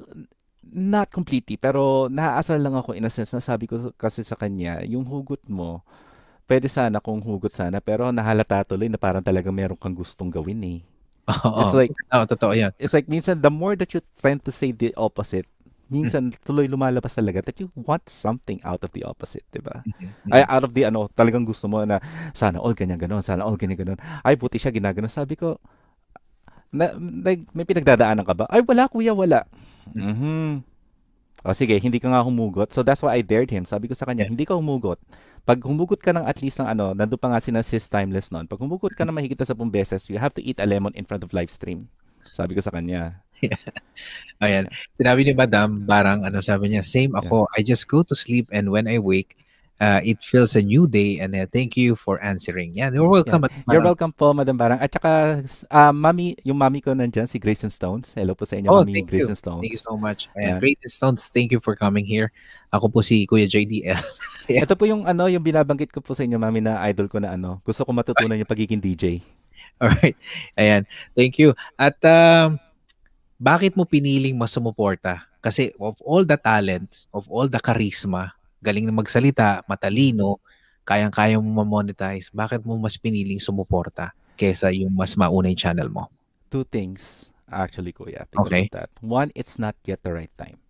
not completely, pero naaasar lang ako in a sense na sabi ko kasi sa kanya, yung hugot mo, pwede sana kung hugot sana, pero nahalata tuloy na parang talagang meron kang gustong gawin eh. Oo. It's like, Oo, totoo yan. it's like minsan, the more that you tend to say the opposite, minsan tuloy lumalabas talaga that you want something out of the opposite, di ba? Mhm. Ay, out of the ano, talagang gusto mo na sana all ganyan ganon, sana all ganyan ganon. Ay, buti siya ginaganon. Sabi ko, na, like, may pinagdadaanan ka ba? Ay, wala kuya, wala. Mhm. O sige, hindi ka nga humugot. So that's why I dared him. Sabi ko sa kanya, Yeah. hindi ka humugot. Pag humugot ka ng at least ng ano, nandun pa nga si na sis timeless noon. Pag humugot ka ng mahigit na 10 beses, you have to eat a lemon in front of live stream. Sabi ko sa kanya. Ayan. Sinabi ni Madam, parang ano sabi niya, same ako. I just go to sleep and when I wake, uh, it feels a new day and uh, thank you for answering. Yan, you're welcome. Madam You're welcome po, Madam Barang. At saka, ah, mami, yung mami ko nandyan, si Grayson Stones. Hello po sa inyo, Oh, mami thank you. Grayson Stones. Thank you so much. Ayan. Yan. Great Stones, thank you for coming here. Ako po si Kuya JDL. Yeah. Ito po yung ano, yung binabanggit ko po sa inyo, mami, na idol ko na ano. Gusto ko matutunan yung pagiging DJ. Alright. Ayan. Thank you. At um, bakit mo piniling mas sumuporta? Kasi of all the talent, of all the charisma, galing na magsalita, matalino, kayang-kaya mo ma-monetize, bakit mo mas piniling sumuporta kesa yung mas mauna yung channel mo? Two things, actually, kuya, because Okay. of that. One, it's not yet the right time.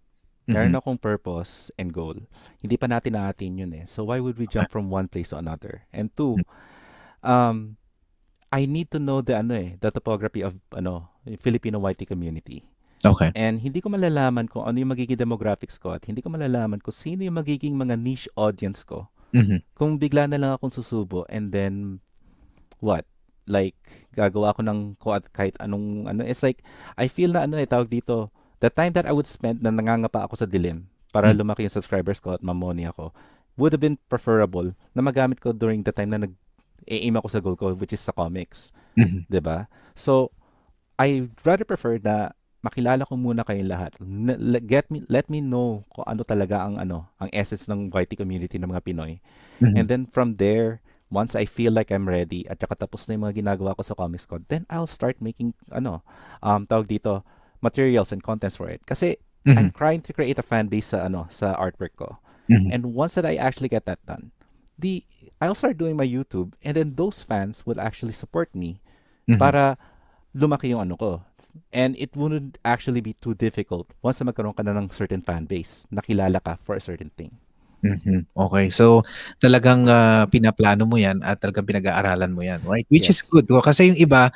Meron Mhm. akong purpose and goal. Hindi pa natin naatin yun eh. So why would we jump from one place to another? And two, um, I need to know the ano eh, the topography of ano, Filipino YT community. Okay. And hindi ko malalaman kung ano yung magiging demographics ko at hindi ko malalaman kung sino yung magiging mga niche audience ko. Mhm. Kung bigla na lang akong susubo and then what? Like gagawa ko ng kahit anong ano it's like I feel na ano eh tawag dito the time that I would spend na nangangapa ako sa dilim para Mm. lumaki yung subscribers ko at mamoni ako would have been preferable na magamit ko during the time na nag aim ako sa goal ko which is sa comics. Mhm. 'di ba? So I rather prefer na makilala ko muna kayong lahat. Get me let me know kung ano talaga ang ano, ang essence ng YT community ng mga Pinoy. Mhm. And then from there, once I feel like I'm ready at saka tapos na yung mga ginagawa ko sa Comics Con, then I'll start making ano, um tawag dito, materials and contents for it. Kasi I'm Mhm. trying to create a fan base sa ano, sa artwork ko. Mhm. And once that I actually get that done, the I'll start doing my YouTube and then those fans will actually support me Mhm. para lumaki yung ano ko. And it wouldn't actually be too difficult once na magkaroon ka na ng certain fan base, nakilala ka for a certain thing. Mhm. Okay. So, talagang ah, pinaplano mo yan at talagang pinag-aaralan mo yan, right? Which is Yes. good. Kasi yung iba,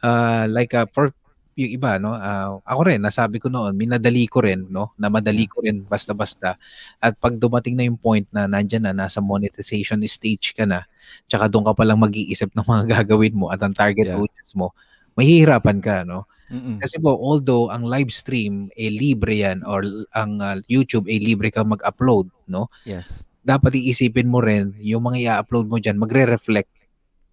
ah, like ah, for yung iba, no? ah, ako rin, nasabi ko noon, minadali ko rin, no? Na madali ko rin basta-basta. At pag dumating na yung point na nandyan na, nasa monetization stage ka na, tsaka doon ka palang mag-iisip ng mga gagawin mo at ang target Yeah. audience mo, mahihirapan ka, no? Mm-mm. Kasi po, although ang live stream, eh libre yan, or ang ah, YouTube, eh libre ka mag-upload, no? Yes. dapat iisipin mo rin yung mga i-upload mo dyan magre-reflect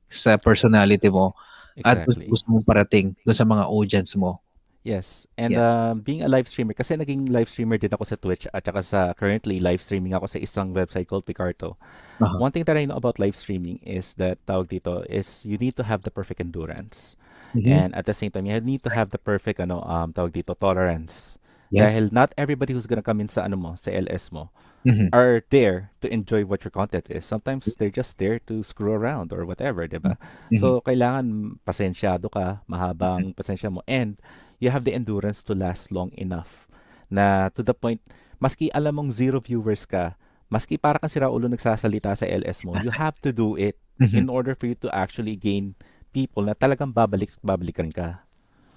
sa personality mo at gusto, Exactly. mong parating doon sa mga audience mo. Yes. And Yeah. uh, being a live streamer, kasi naging live streamer din ako sa Twitch at saka sa currently live streaming ako sa isang website called Picarto. Aha. One thing that I know about live streaming is that tawag dito is you need to have the perfect endurance. Mhm. And at the same time, you need to have the perfect ano um tawag dito tolerance. Yes. Dahil not everybody who's gonna come in sa ano mo, sa LS mo, Mhm. are there to enjoy what your content is. Sometimes they're just there to screw around or whatever, 'di ba? Mhm. So kailangan pasensyado ka, mahabang pasensya mo and you have the endurance to last long enough na to the point maski alam mong zero viewers ka, maski para kang siraulo nagsasalita sa LS mo, you have to do it Mhm. in order for you to actually gain people na talagang babalik babalikan ka.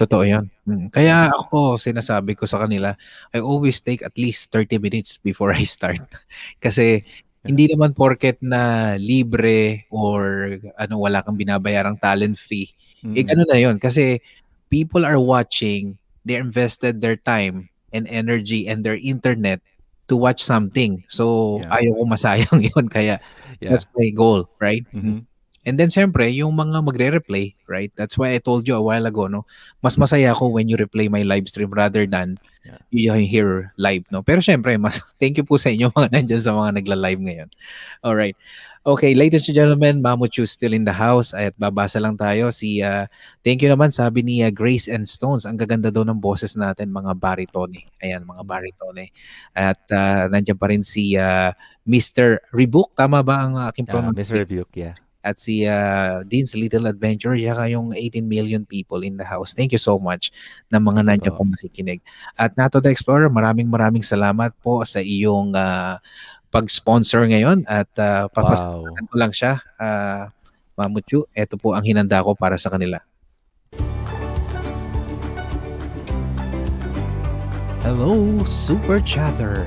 Totoo yan. Mm. Kaya ako, sinasabi ko sa kanila, I always take at least 30 minutes before I start. Kasi hindi naman porket na libre or ano wala kang binabayarang talent fee. Eh Mm. ganun na 'yon kasi people are watching, they invested their time and energy and their internet to watch something. So Yeah. ayaw ko masayang 'yon kaya Yeah. that's my goal, right? Mhm. And then syempre, yung mga magre-replay, right? That's why I told you a while ago, no? Mas masaya ako when you replay my live stream rather than Yeah. you hear live, no? Pero syempre, mas thank you po sa inyo mga nandyan sa mga nagla-live ngayon. All right. Okay, ladies and gentlemen, Mamuchu still in the house at babasa lang tayo si ah, thank you naman sabi ni ah, Grace and Stones. Ang gaganda daw ng boses natin mga baritone. Ayan, mga baritone. At ah, nandiyan pa rin si ah, Mr. Rebook. Tama ba ang aking pronunciation? Mr. Rebuke, yeah. At si uh, Dean's Little Adventure, yaka yung 18 million people in the house. Thank you so much na mga you nandiyan po. makikinig. At Nato the Explorer, maraming maraming salamat po sa iyong ah, pag-sponsor ngayon at uh, Wow. papasalan ko lang siya. Uh, Mamuchu, ito po ang hinanda ko para sa kanila. Hello, Super Chatter.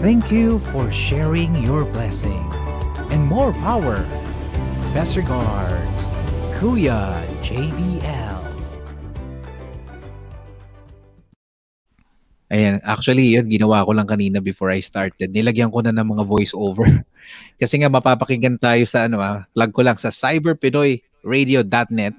Thank you for sharing your blessing. And more power. Best regards, Kuya JBL. Ayan, actually yun, ginawa ko lang kanina before I started. Nilagyan ko na ng mga voice over. Kasi nga mapapakinggan tayo sa ano ah, plug ko lang sa cyberpinoyradio.net.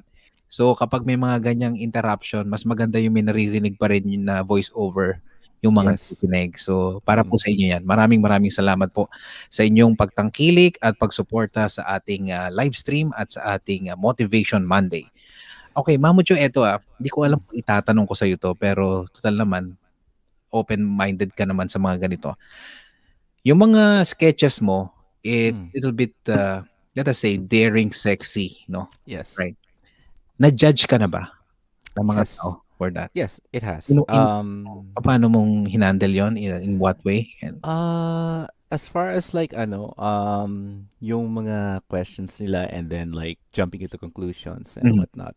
So kapag may mga ganyang interruption, mas maganda yung may naririnig pa rin yung na voice over yung mga Yes. nakikinig. So para po Mm. sa inyo yan. Maraming maraming salamat po sa inyong pagtangkilik at pagsuporta sa ating ah, live stream at sa ating ah, Motivation Monday. Okay, Mamucho, eto ah. Hindi ko alam kung itatanong ko sa iyo to, pero total naman, open-minded ka naman sa mga ganito. Yung mga sketches mo, it's Mm. little bit, uh, let us say, daring, sexy, no? Yes. Right. Na-judge ka na ba ng mga Yes. tao for that? Yes, it has. Ino- in- Um Paano mong hinandle yon In, in what way? And, Uh, as far as like ano, um, yung mga questions nila and then like jumping into conclusions and Mhm. whatnot.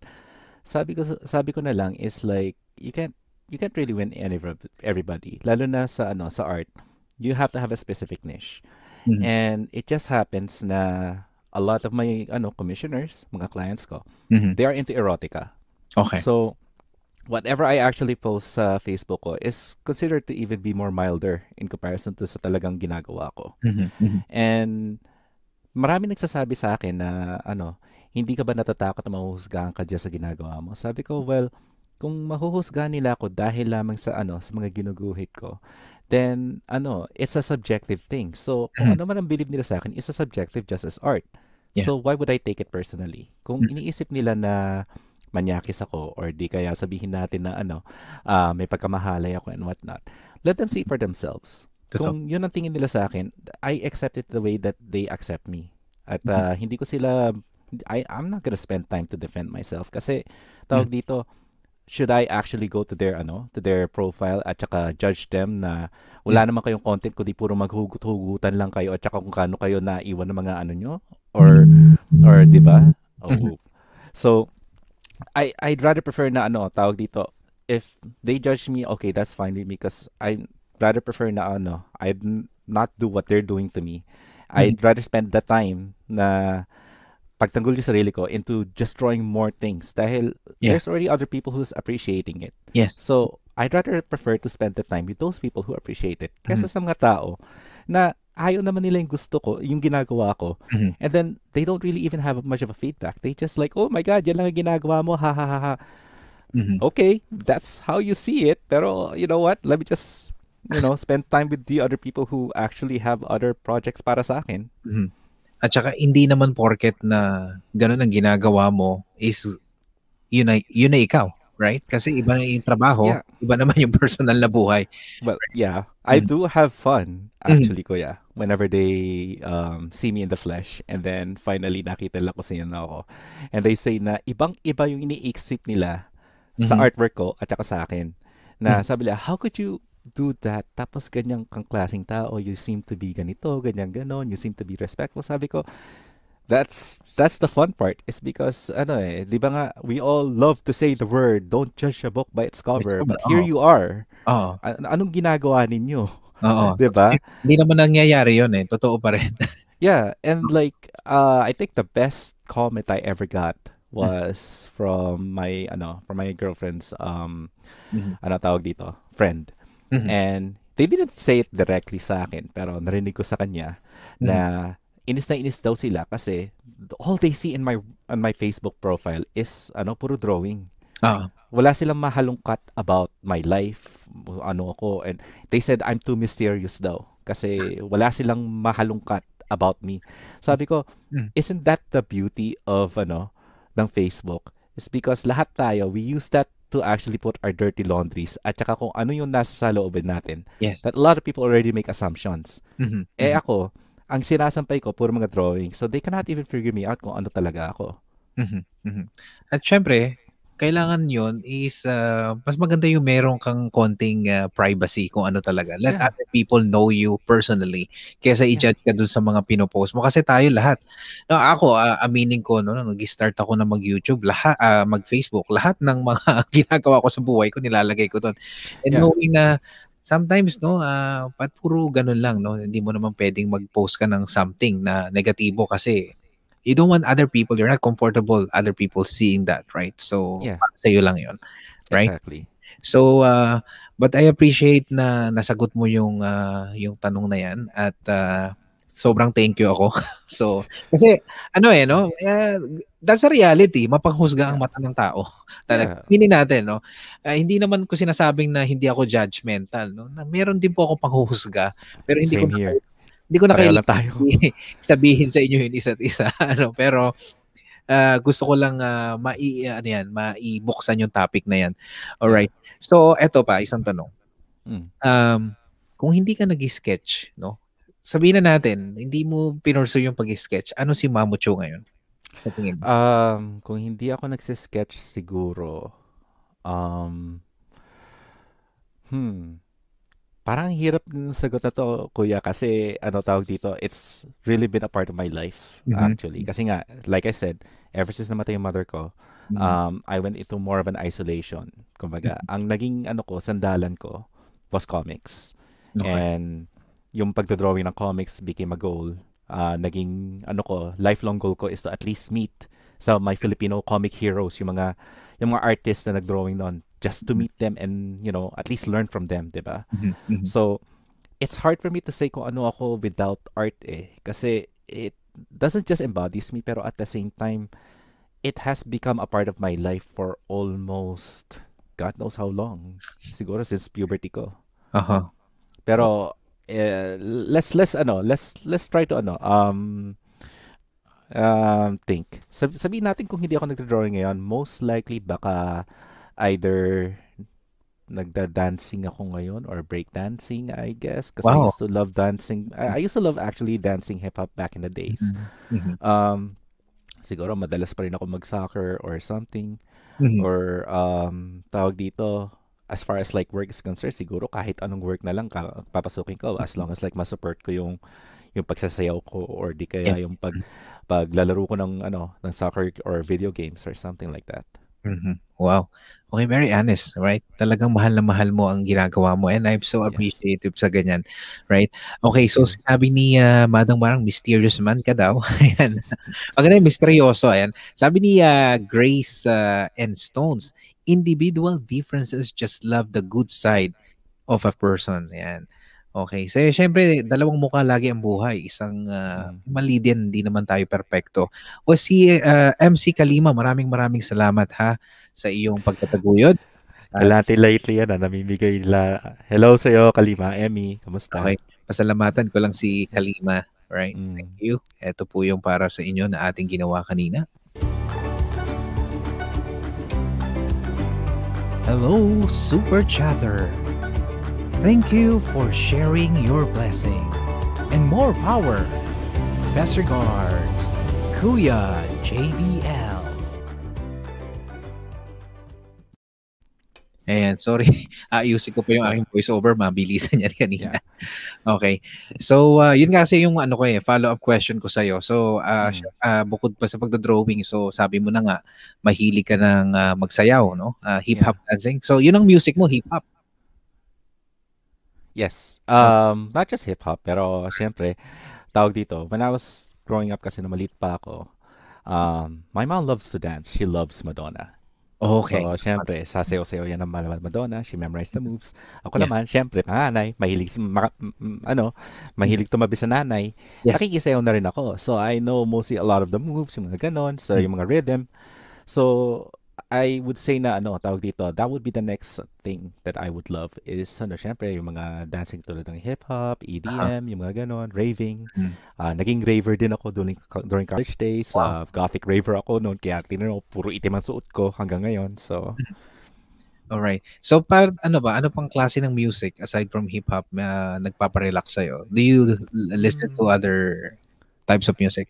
Sabi ko sabi ko na lang is like you can't you can't really win any everybody. Lalo na sa ano sa art. You have to have a specific niche. Mhm. And it just happens na a lot of my ano commissioners, mga clients ko, Mhm. they are into erotica. Okay. So, whatever I actually post sa Facebook ko is considered to even be more milder in comparison to sa talagang ginagawa ko. Mhm, mhm. And marami nagsasabi sa akin na ano, hindi ka ba natatakot na mahuhusgahan ka dyan sa ginagawa mo? Sabi ko, well, kung mahuhusgahan nila ako dahil lamang sa ano, sa mga ginuguhit ko, then ano, it's a subjective thing. So, kung Mhm. ano man ang believe nila sa akin, it's a subjective just as art. Yeah. So, why would I take it personally? Kung Mhm. iniisip nila na manyakis ako or di kaya sabihin natin na ano, ah, may pagkamahalay ako and whatnot, let them see for themselves. Totoo. Kung yun ang tingin nila sa akin, I accept it the way that they accept me. At Mhm. ah, hindi ko sila, I, I'm not gonna spend time to defend myself. Kasi, tawag dito, should I actually go to their ano to their profile at saka judge them na wala naman kayong content kundi puro maghugot-hugutan lang kayo at saka kung kano kayo naiwan ng mga ano nyo or or 'di ba? Oh. So I I'd rather prefer na ano tawag dito if they judge me okay that's fine with me because I rather prefer na ano I'd not do what they're doing to me. I'd rather spend the time na pagtanggol yung sarili ko into just drawing more things dahil Yeah. there's already other people who's appreciating it. Yes. So, I'd rather prefer to spend the time with those people who appreciate it kaysa sa mga tao na ayaw naman nila yung gusto ko, yung ginagawa ko. Mhm. And then, they don't really even have much of a feedback. They just like, oh my God, yan lang ang ginagawa mo, ha ha ha ha. Mhm. Okay, that's how you see it. Pero, you know what? Let me just, you know, spend time with the other people who actually have other projects para sa akin. Mhm. At saka hindi naman porket na ganun ang ginagawa mo is yun na, yun na ikaw, right? Kasi iba na yung trabaho, Yeah. iba naman yung personal na buhay. Well, yeah, I Mhm. do have fun Mhm. actually, kuya. Whenever they um, see me in the flesh and then finally nakita lang ko sino na ako. And they say na ibang-iba yung iniisip nila sa Mhm. artwork ko at saka sa akin. Na sabi nila, how could you do that? Tapos ganyang kang klaseng tao, you seem to be ganito, ganyan ganon, you seem to be respectful. Sabi ko, that's that's the fun part. Is because ano eh, 'di ba nga we all love to say the word, don't judge a book by its cover. cover, But here oo. you are. Oo. An- anong ginagawa ninyo? Oo. 'Di ba? Hindi naman nangyayari yun eh. Totoo pa rin. Yeah, and like uh I think the best comment I ever got was from my ano, from my girlfriend's um Mhm. ano tawag dito, friend. Mhm. And they didn't say it directly sa akin, pero narinig ko sa kanya na inis na inis daw sila kasi all they see in my on my Facebook profile is ano puro drawing. Oo. Wala silang mahalungkat about my life, ano ako and they said I'm too mysterious daw kasi wala silang mahalungkat about me. Sabi ko, Mm. isn't that the beauty of ano ng Facebook? It's because lahat tayo we use that to actually put our dirty laundries at saka kung ano yung nasa sa loobin natin. Yes. That a lot of people already make assumptions. Mhm. Eh ako, ang sinasampay ko puro mga drawing. So they cannot even figure me out kung ano talaga ako. Mhm, mhm. At syempre, kailangan yon is ah, mas maganda yung meron kang konting ah, privacy kung ano talaga. Let Yeah. other people know you personally kaysa i-judge ka dun sa mga pinopost mo. Kasi tayo lahat. No, ako, ah, aminin ko, no, nung nag-start ako na mag-YouTube, lahat, ah, mag-Facebook, lahat ng mga ginagawa ko sa buhay ko, nilalagay ko doon. And Yeah. knowing na sometimes, no, ah, pat puro ganun lang, no, hindi mo naman pwedeng mag-post ka ng something na negatibo kasi you don't want other people, you're not comfortable other people seeing that, right? So, Yeah. para sa'yo lang yon Right? Exactly. So, uh, but I appreciate na nasagot mo yung uh, yung tanong na yan at uh, sobrang thank you ako. so, kasi ano eh, no? Eh, that's a reality. Mapanghusga ang mata ng tao. Talaga. Yeah. Hindi natin, no? Ah, hindi naman ko sinasabing na hindi ako judgmental, no? Na meron din po ako panghuhusga. Pero hindi Same ko na, here. Hindi ko na lang tayo. sabihin sa inyo yung isa't isa ano. Pero ah, gusto ko lang ah, mai ano yan maibuksan yung topic na yan. All right so eto pa isang tanong. Mm. um kung hindi ka nag-sketch no? Sabihin na natin hindi mo pinursu yung pag-sketch. Ano si Mamucho ngayon sa tingin mo? Um, kung hindi ako nagsisketch siguro, um, hmm, parang hirap din sagot na to, kuya, kasi ano tawag dito, it's really been a part of my life, Mhm. actually. Kasi nga, like I said, ever since namatay yung mother ko, Mhm. um, I went into more of an isolation. Kumbaga, ang naging ano ko, sandalan ko was comics. okay. And yung pagdodrawing ng comics became a goal. Ah, naging ano ko, lifelong goal ko is to at least meet sa my Filipino comic heroes, yung mga yung mga artists na nagdrawing noon, just to meet them and, you know, at least learn from them, 'di ba? Mhm, mhm. So, it's hard for me to say kung ano ako without art eh. Kasi it doesn't just embodies me, pero at the same time, it has become a part of my life for almost God knows how long. Siguro since puberty ko. Aha. Pero eh, let's let's ano, let's let's try to ano um um think. Sab sabihin natin kung hindi ako nagdo-drawing ngayon, most likely baka either nagda-dancing ako ngayon or breakdancing, I guess. Because I Wow. used to love dancing. I, I used to love actually dancing hip-hop back in the days. Mhm, Um, siguro madalas pa rin ako mag-soccer or something. mhm. Or um, tawag dito, as far as like work is concerned, siguro kahit anong work na lang ka, papasukin ko as long as like ma-support ko yung yung pagsasayaw ko or di kaya yung pag paglalaro ko ng ano ng soccer or video games or something like that. Mhm. Wow. Okay, very honest, right? Talagang mahal na mahal mo ang ginagawa mo and I'm so Yes. appreciative sa ganyan, right? Okay, so Mm. sinabi ni ah, Madang Marang, mysterious man ka daw. Ayan. Maganda yung misteryoso. Ayan. Sabi ni ah, Grace ah, and Stones, individual differences just love the good side of a person. Ayan. Okay. So, syempre, dalawang mukha lagi ang buhay. Isang uh, Mm. mali din, hindi naman tayo perpekto. O si uh, MC Kalima, maraming maraming salamat ha sa iyong pagtataguyod. Kalati lately yan, ah, namimigay nila. Hello sa'yo, Kalima, Emmy. Kamusta? Okay. Pasalamatan ko lang si Kalima. Right? Mm. Thank you. Ito po yung para sa inyo na ating ginawa kanina. Hello, Super Chatter. Thank you for sharing your blessing. And more power. Best regards, Kuya JBL. Ayan, sorry. Ayusin ko po yung aking voiceover. Mabilisan yan kanina. Okay. So, uh, yun kasi yung ano ko eh, follow-up question ko sa'yo. So, uh, Mm. uh, bukod pa sa pagdodrawing, so sabi mo na nga, mahilig ka ng uh, magsayaw, no? Uh, hip-hop dancing. So, yun ang music mo, hip-hop. Yes. Um, not just hip-hop, pero syempre, tawag dito, when I was growing up kasi nung maliit pa ako, um, my mom loves to dance. She loves Madonna. Okay. So, syempre, sasayaw-sayaw yan ng Mal- Madonna. She memorized the moves. Ako Yeah. naman, syempre, panganay, mahilig, si- maka- m- m- ano, mahilig tumabi sa nanay. Yes. Nakikisayaw na rin ako. So, I know mostly a lot of the moves, yung mga ganon, so yung mga rhythm. So, I would say na, ano, tawag dito, that would be the next thing that I would love is, ano, syempre, yung mga dancing tulad ng hip-hop, EDM, yung mga ganon, raving. Mm. Ah, naging raver din ako during, during college days. Wow. Ah, gothic raver ako noon, kaya tinanong puro itim ang suot ko hanggang ngayon. So, Alright. So, par, ano ba? Ano pang klase ng music aside from hip-hop na nagpaparelax sa'yo? Do you l- listen to Mm. other types of music?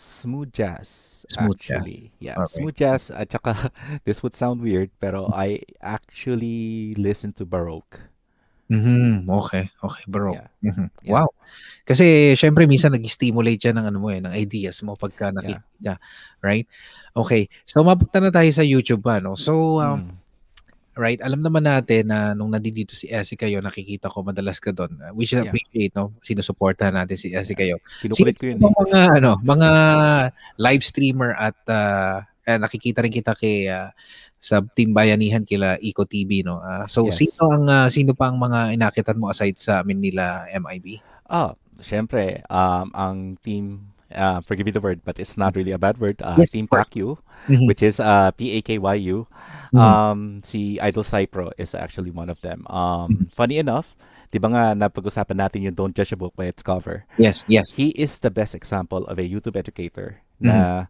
Smooth jazz, Smooth jazz. actually. Yeah, Alright. smooth jazz. At saka, this would sound weird, pero I actually listen to Baroque. Mhm. Okay. Okay, bro. Yeah. Mhm. Yeah. Wow. Kasi syempre minsan nag-stimulate siya ng ano mo eh, ng ideas mo pagka nakikinig ka, right? Okay. So mapunta na tayo sa YouTube pa, no? So um, Mm. Right, alam naman natin na nung nandito si Essie kayo, nakikita ko madalas ka doon. Uh, We should Yeah. appreciate, no? Sinusuportahan natin si Essie kayo. Kinukulit ko yun Sino eh. mga ano, mga live streamer at uh, eh, nakikita rin kita kay uh, sa Team Bayanihan kila Eco TV no. Ah, so Yes. sino ang uh, sino pa ang mga inakitan mo aside sa amin nila MIB? Ah, syempre, um, ang team, uh, forgive me the word, but it's not really a bad word, uh, Yes, Team. PACU, Mhm. which is uh, P-A-K-Y-U. Mhm. Um, si Idol Cypro is actually one of them. Um, funny enough, di ba nga napag-usapan natin yung Don't Judge a Book by its cover? Yes, yes. He is the best example of a YouTube educator na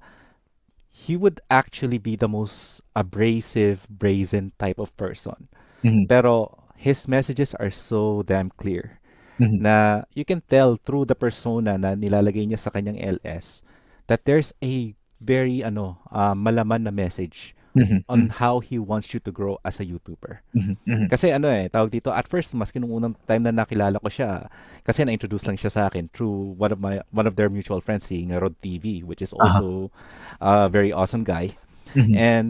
he would actually be the most abrasive, brazen type of person. Mhm. Pero his messages are so damn clear Mhm. na you can tell through the persona na nilalagay niya sa kanyang LS that there's a very ano uh, malaman na message Mhm. on how he wants you to grow as a YouTuber. Mhm. Mhm. Kasi ano eh, tawag dito, at first, maski nung unang time na nakilala ko siya, kasi na-introduce lang siya sa akin through one of my one of their mutual friends, si Rod TV, which is also a very awesome guy. Mhm. And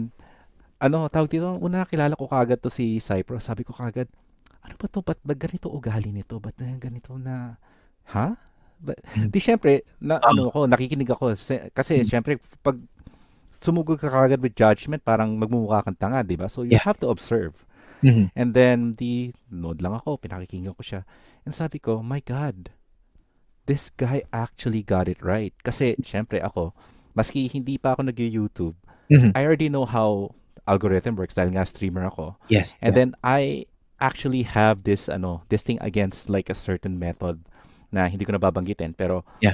ano, tawag dito, una nakilala ko kagad to si Cypro, sabi ko kagad, ano ba to? Ba't, ba't ganito ugali nito? Ba't na ganito na, ha? Ba- Mhm. Di syempre, na, Ah. ano ako, nakikinig ako. Kasi Mhm. syempre, pag sumugod ka kagad with judgment, parang magmumukha kang tanga, di ba? So you Yeah. have to observe. Mhm. And then, di, nod lang ako, pinakikinggan ko siya. And sabi ko, my God, this guy actually got it right. Kasi, syempre ako, maski hindi pa ako nag-YouTube, Mhm. I already know how algorithm works dahil nga streamer ako. Yes. And yes. then, I actually have this, ano, this thing against like a certain method na hindi ko nababanggitin. Pero, Yeah.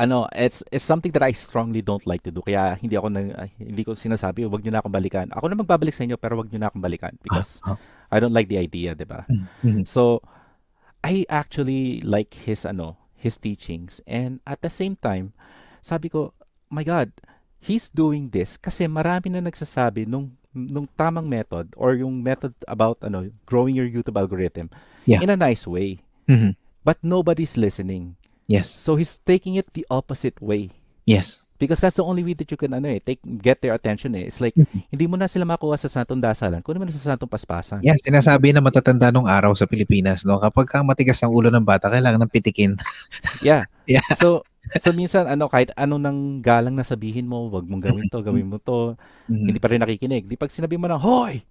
Ano, it's it's something that I strongly don't like to do. Kaya hindi ako nang ah, hindi ko sinasabi, wag niyo na akong balikan. Ako na magbabalik sa inyo pero wag niyo na akong balikan because Ah, ah. I don't like the idea, 'di ba? Mhm. So I actually like his ano, his teachings and at the same time, sabi ko, my God, he's doing this kasi marami na nagsasabi nung nung tamang method or yung method about ano, growing your YouTube algorithm Yeah. in a nice way. Mhm. But nobody's listening. Yes. So he's taking it the opposite way. Yes. Because that's the only way that you can ano eh, take get their attention eh. It's like Mhm. hindi mo na sila makuha sa santong dasalan, kunin mo na sa santong paspasan. Yes, sinasabi na matatanda nung araw sa Pilipinas, no? Kapag ka matigas ang ulo ng bata, kailangan ng pitikin. Yeah. Yeah. So so minsan ano kahit ano nang galang na sabihin mo, wag mong gawin to, gawin mo to, Mhm. hindi pa rin nakikinig. Di pag sinabi mo na, "Hoy,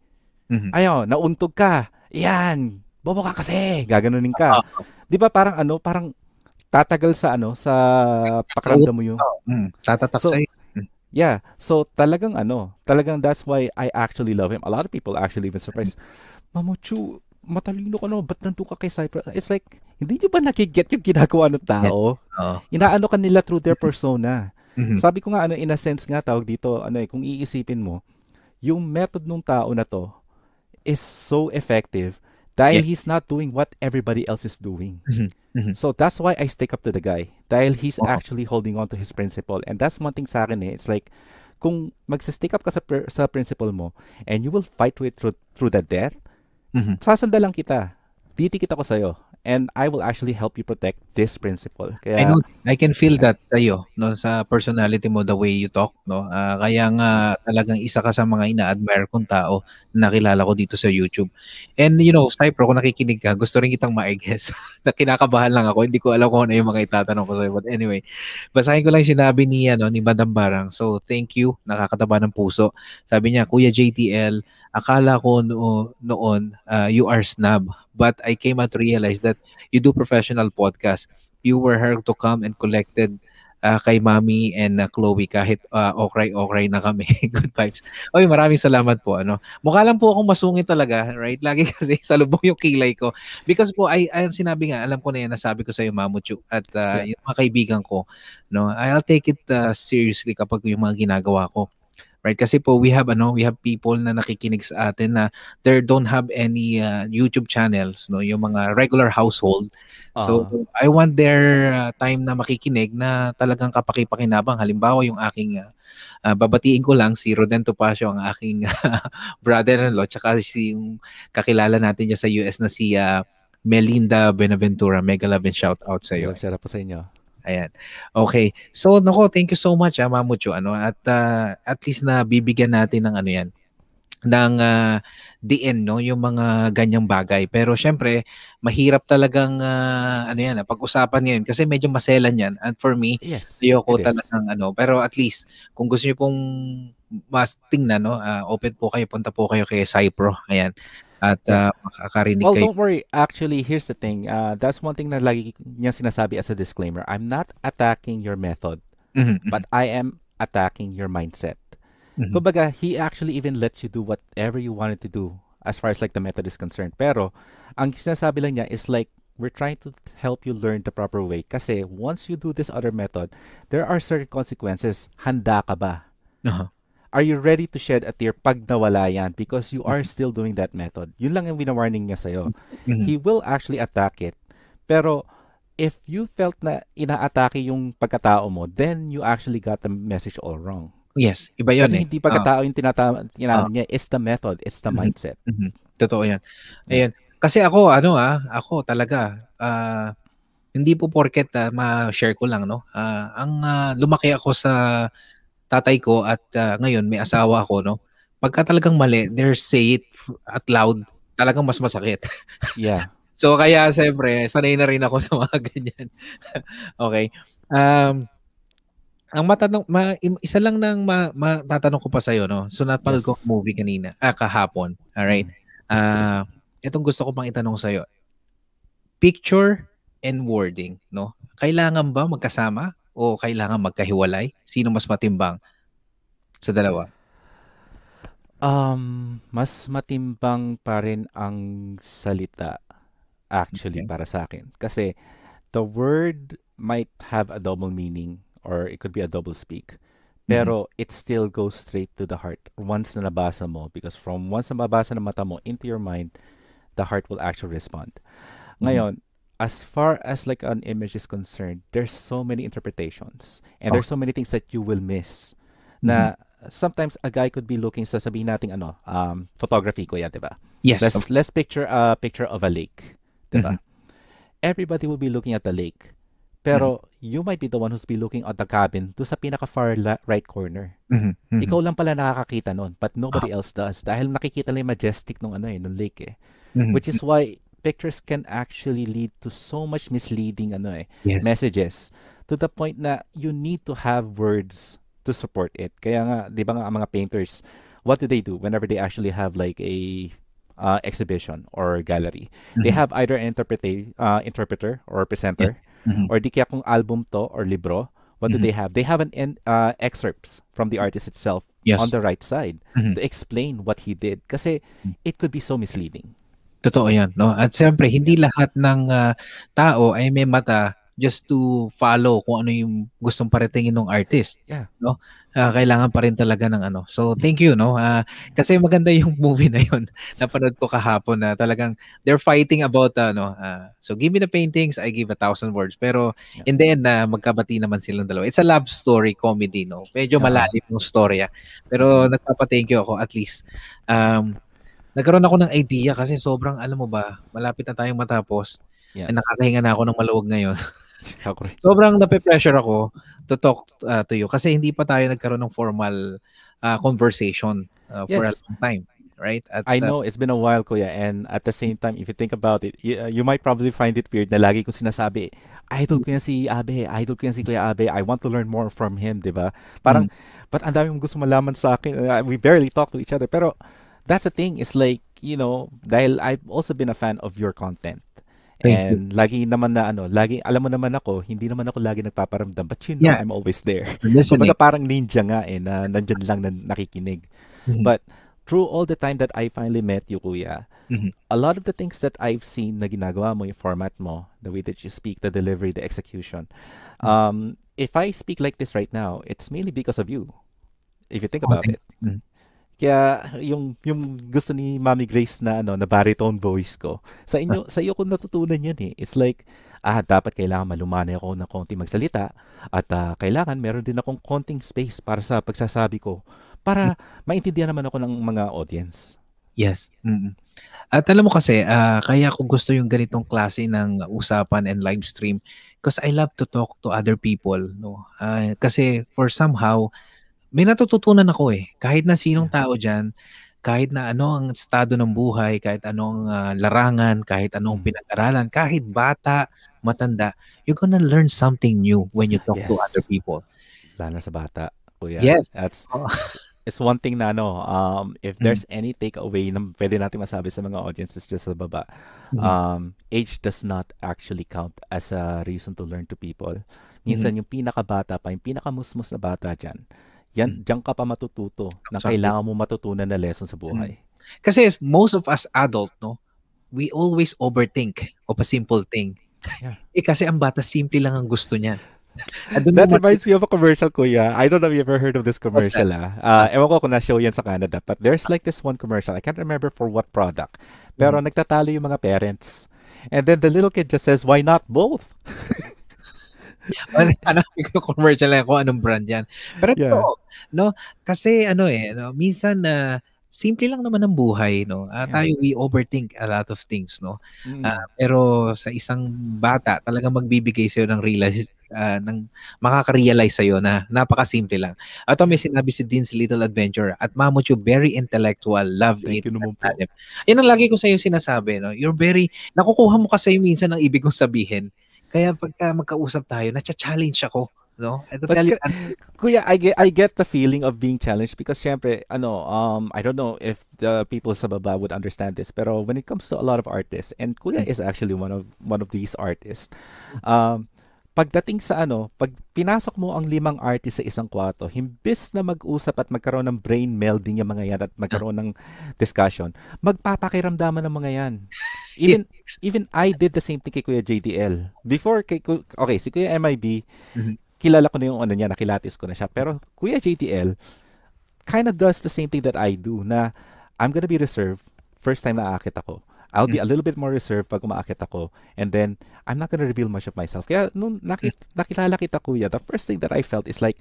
Mhm. ayo, nauntog ka." Yan. bobo ka kasi, gaganunin ka. Oo. 'Di ba parang ano, parang tatagal sa ano, sa pakiramdam mo yung Mm, tatatak So, sa'yo. Yeah. So talagang ano, talagang that's why I actually love him. A lot of people actually even surprised. Mamuchu, matalino ka no, ba't nandun ka kay Cypress? It's like, hindi nyo ba nakiget yung ginagawa ng tao? Oo. Inaano ka nila through their persona. Mhm. Sabi ko nga ano, in a sense nga tawag dito, ano eh, kung iisipin mo, yung method ng tao na to is so effective dahil Yeah. he's not doing what everybody else is doing. Mhm. Mhm. So that's why I stick up to the guy. Dahil he's Oo. actually holding on to his principle. And that's one thing sa akin eh. It's like, kung magsistick up ka sa, pr- sa principle mo and you will fight with through, through the death, Mhm. sasanda lang kita. Titikit ako sa'yo. And I will actually help you protect this principle. I Kaya, know, I can feel that sa iyo, no, sa personality mo, the way you talk, no. Ah, kaya nga talagang isa ka sa mga ina-admire kong tao na nakilala ko dito sa YouTube. And you know, Cypro, kung nakikinig ka, gusto rin kitang ma-guess. na kinakabahan lang ako, hindi ko alam kung ano yung mga itatanong ko sa'yo. But anyway, basahin ko lang sinabi ni, ano, ni Madam Barang. So, thank you, nakakataba ng puso. Sabi niya, Kuya JTL, akala ko no, noon, ah, you are snub. But I came out to realize that you do professional podcast. You were her to come and collected ah, kay Mami and ah, Chloe kahit uh, okray-okray na kami. Good vibes. Oy, maraming salamat po. Ano. Mukha lang po akong masungit talaga, right? Lagi kasi sa lubong yung kilay ko. Because po, ay, ay sinabi nga, alam ko na yan, nasabi ko sa iyo, Mamuchu, at ah, yung mga kaibigan ko, no, I'll take it ah, seriously kapag yung mga ginagawa ko. Right? Kasi po we have ano, we have people na nakikinig sa atin na they don't have any ah, YouTube channels, no, yung mga regular household. So Ah. I want their uh, time na makikinig na talagang kapakipakinabang. Halimbawa yung aking uh, uh, babatiin ko lang si Roden Topacio ang aking brother-in-law tsaka si yung kakilala natin dyan sa US na si uh, Melinda Benaventura. Mega love and shout out sa iyo. Share po sa inyo. Ayan. Okay. So, nako, thank you so much, ah, Mamucho. Ano, at ah, at least na bibigyan natin ng ano yan, ng ah, DN, no? Yung mga ganyang bagay. Pero syempre, mahirap talagang, ah, ano yan, pag-usapan ngayon kasi medyo maselan yan. And for me, Yes. ayoko it is. talagang ano. Pero at least, kung gusto niyo pong mas tingnan, no? ah, open po kayo, punta po kayo kay Cypro. Ayan. At ah, makakarinig Well, kayo. don't worry. Actually, here's the thing. Uh, that's one thing na lagi niya sinasabi as a disclaimer. I'm not attacking your method, Mhm, mhm, but I am attacking your mindset. mhm. Kumbaga, he actually even lets you do whatever you wanted to do as far as like the method is concerned. Pero, ang sinasabi lang niya is like, we're trying to help you learn the proper way. Kasi once you do this other method, there are certain consequences. Handa ka ba? Aha. Are you ready to shed a tear pag nawala yan? Because you are still doing that method. Yun lang yung wina-warning niya sa'yo. Mhm. He will actually attack it. Pero, if you felt na inaatake yung pagkatao mo, then you actually got the message all wrong. Yes, iba yun Kasi eh. hindi Ah. pagkatao yung tinatama, tinatama niya. It's the method. It's the Mhm. mindset. Mhm. Totoo yan. Ayan. Kasi ako, ano ah, ako talaga, ah, hindi po porket ah, ma-share ko lang, no? Ah, ang ah, lumaki ako sa tatay ko at ah, ngayon may asawa ako, no? Pagka talagang mali, they say it at loud, talagang mas masakit. Yeah. So kaya siyempre, sanay na rin ako sa mga ganyan. okay. Um, ang matanong, ma, isa lang nang ma, matatanong ko pa sa'yo, no? So napanood ko Yes. ang movie kanina, ah, kahapon. Alright. Ah, itong gusto ko pang itanong sa'yo. Picture and wording, no? Kailangan ba magkasama o kailangan magkahiwalay? Sino mas matimbang sa dalawa? Um, mas matimbang pa rin ang salita actually Okay. para sa akin. Kasi the word might have a double meaning or it could be a double speak. Pero it still goes straight to the heart once na nabasa mo because from once na mabasa ng mata mo into your mind, the heart will actually respond. Ngayon, as far as like an image is concerned, there's so many interpretations and there's so many things that you will miss na sometimes a guy could be looking sa sabihin nating ano, um, photography ko yan, di ba? Yes. Let's, let's picture a picture of a lake, di ba? Everybody will be looking at the lake. Pero you might be the one who's be looking at the cabin to sa pinaka far la- right corner. Mhm, mhm. Ikaw lang pala nakakakita nun, but nobody else does. Dahil nakikita lang yung majestic nung ano eh, nung lake eh. Mhm. Which is why pictures can actually lead to so much misleading ano eh, yes. messages to the point na you need to have words to support it. Kaya nga, di ba nga ang mga painters, what do they do whenever they actually have like a uh, exhibition or gallery. They Mhm. have either an interpreta- uh, interpreter or presenter, Mhm. or di kaya kung album to or libro, what do Mhm. they have? They have an uh, excerpts from the artist itself Yes. on the right side Mhm. to explain what he did. Kasi it could be so misleading. Totoo 'yan, 'no? At siyempre hindi lahat ng, ah, tao ay may mata just to follow kung ano yung gustong paratingin ng artist, Yeah. 'no? Ah, kailangan pa rin talaga ng ano. So, thank you, 'no? Ah, kasi maganda yung movie na yun. Napanood ko kahapon na talagang they're fighting about ano, ah, so give me the paintings, I give a thousand words. Pero Yeah. in the end na magkabati naman silang dalawa. It's a love story comedy, 'no? Medyo malalim yung storya. Pero nagpapa-thank you ako at least um nagkaroon ako ng idea kasi sobrang alam mo ba, malapit na tayong matapos. Yeah. Nakakahinga na ako ng maluwag ngayon. Sobrang nape-pressure ako to talk uh, to you kasi hindi pa tayo nagkaroon ng formal uh, conversation uh, for a Yes. long time, right? At I uh, know it's been a while, Kuya, and at the same time, if you think about it, you, you might probably find it weird na lagi kong sinasabi, idol ko yan si Abe, idol ko yan si Kuya Abe, I want to learn more from him, di ba? Parang, but ang dami mong gusto malaman sa akin, uh, we barely talk to each other, pero that's the thing, is like, you know, dahil I've also been a fan of your content. Thank you. and lagi naman na ano, lagi alam mo naman ako, hindi naman ako lagi nagpaparamdam, but you know Yeah. I'm always there. Kumbaga parang ninja nga eh, na nandyan lang na nakikinig. Mhm. But through all the time that I finally met you, Kuya, Mhm. a lot of the things that I've seen na ginagawa mo, yung format mo, the way that you speak, the delivery, the execution, um, if I speak like this right now, it's mainly because of you. If you think about Okay. it. Mhm. Kaya yung yung gusto ni Mami Grace na ano na baritone voice ko. Sa inyo sa iyo ko natutunan yan eh. It's like ah dapat kailangan malumanay ako ng konti magsalita at ah, kailangan meron din akong konting space para sa pagsasabi ko para maintindihan naman ako ng mga audience. Yes. Mm. At alam mo kasi, ah, kaya ko gusto yung ganitong klase ng usapan and live stream because I love to talk to other people, no? Ah, kasi for somehow may natututunan ako eh. Kahit na sinong tao diyan, kahit na ano ang estado ng buhay, kahit anong ah, larangan, kahit anong Mm. pinag-aralan, kahit bata, matanda, you're gonna learn something new when you talk to Yes. other people. Lalo sa bata, kuya. Yes. That's Oh. it's one thing na ano, um, if Mm. there's any takeaway na pwede natin masabi sa mga audiences just sa baba, Mhm. um, age does not actually count as a reason to learn to people. Minsan yung pinakabata pa, yung pinakamusmus na bata dyan, yan, diyan ka pa matututo na Exactly. kailangan mo matutunan na lesson sa buhay. Kasi most of us adult, no, we always overthink of a simple thing. Yeah. Eh kasi ang bata simple lang ang gusto niya. That reminds me of a commercial, kuya. I don't know if you ever heard of this commercial, ah. Uh, ewan ko kung na-show yan sa Canada, but there's like this one commercial. I can't remember for what product. Pero nagtatalo yung mga parents. And then the little kid just says, why not both? ano, ano commercial lang kung anong brand yan. Pero Yeah. totoo, no? Kasi ano eh, no, minsan na simple lang naman ang buhay, no? Yeah. tayo we overthink a lot of things, no? Mm. Ah, pero sa isang bata, talagang magbibigay sa'yo ng realize, ah, ng makaka-realize sa'yo na napakasimple lang. At may sinabi si Dean's Little Adventure at Mamucho, very intellectual, love Thank it. you naman po. Yan ang lagi ko sa'yo sinasabi, no? You're very, nakukuha mo kasi minsan ang ibig kong sabihin. Kaya pagka magkausap tayo, na-challenge ako, no? Ito But tell you, Kuya, I get I get the feeling of being challenged because syempre, ano, um I don't know if the people sa baba would understand this, pero when it comes to a lot of artists and Kuya is actually one of one of these artists. Um pagdating sa ano, pag pinasok mo ang limang artist sa isang kwarto, himbis na mag-usap at magkaroon ng brain melding yung mga yan at magkaroon ng discussion, magpapakiramdaman ng mga yan. Even even I did the same thing kay Kuya JDL. Before kay okay, si Kuya MIB, Mhm. kilala ko na yung ano niya, nakilatis ko na siya. Pero Kuya JDL kind of does the same thing that I do na I'm gonna be reserved first time na aakit ako. I'll be a little bit more reserved pag umaakit ako. And then, I'm not gonna reveal much of myself. Kaya, nung nakit, nakilala kita, kuya, the first thing that I felt is like,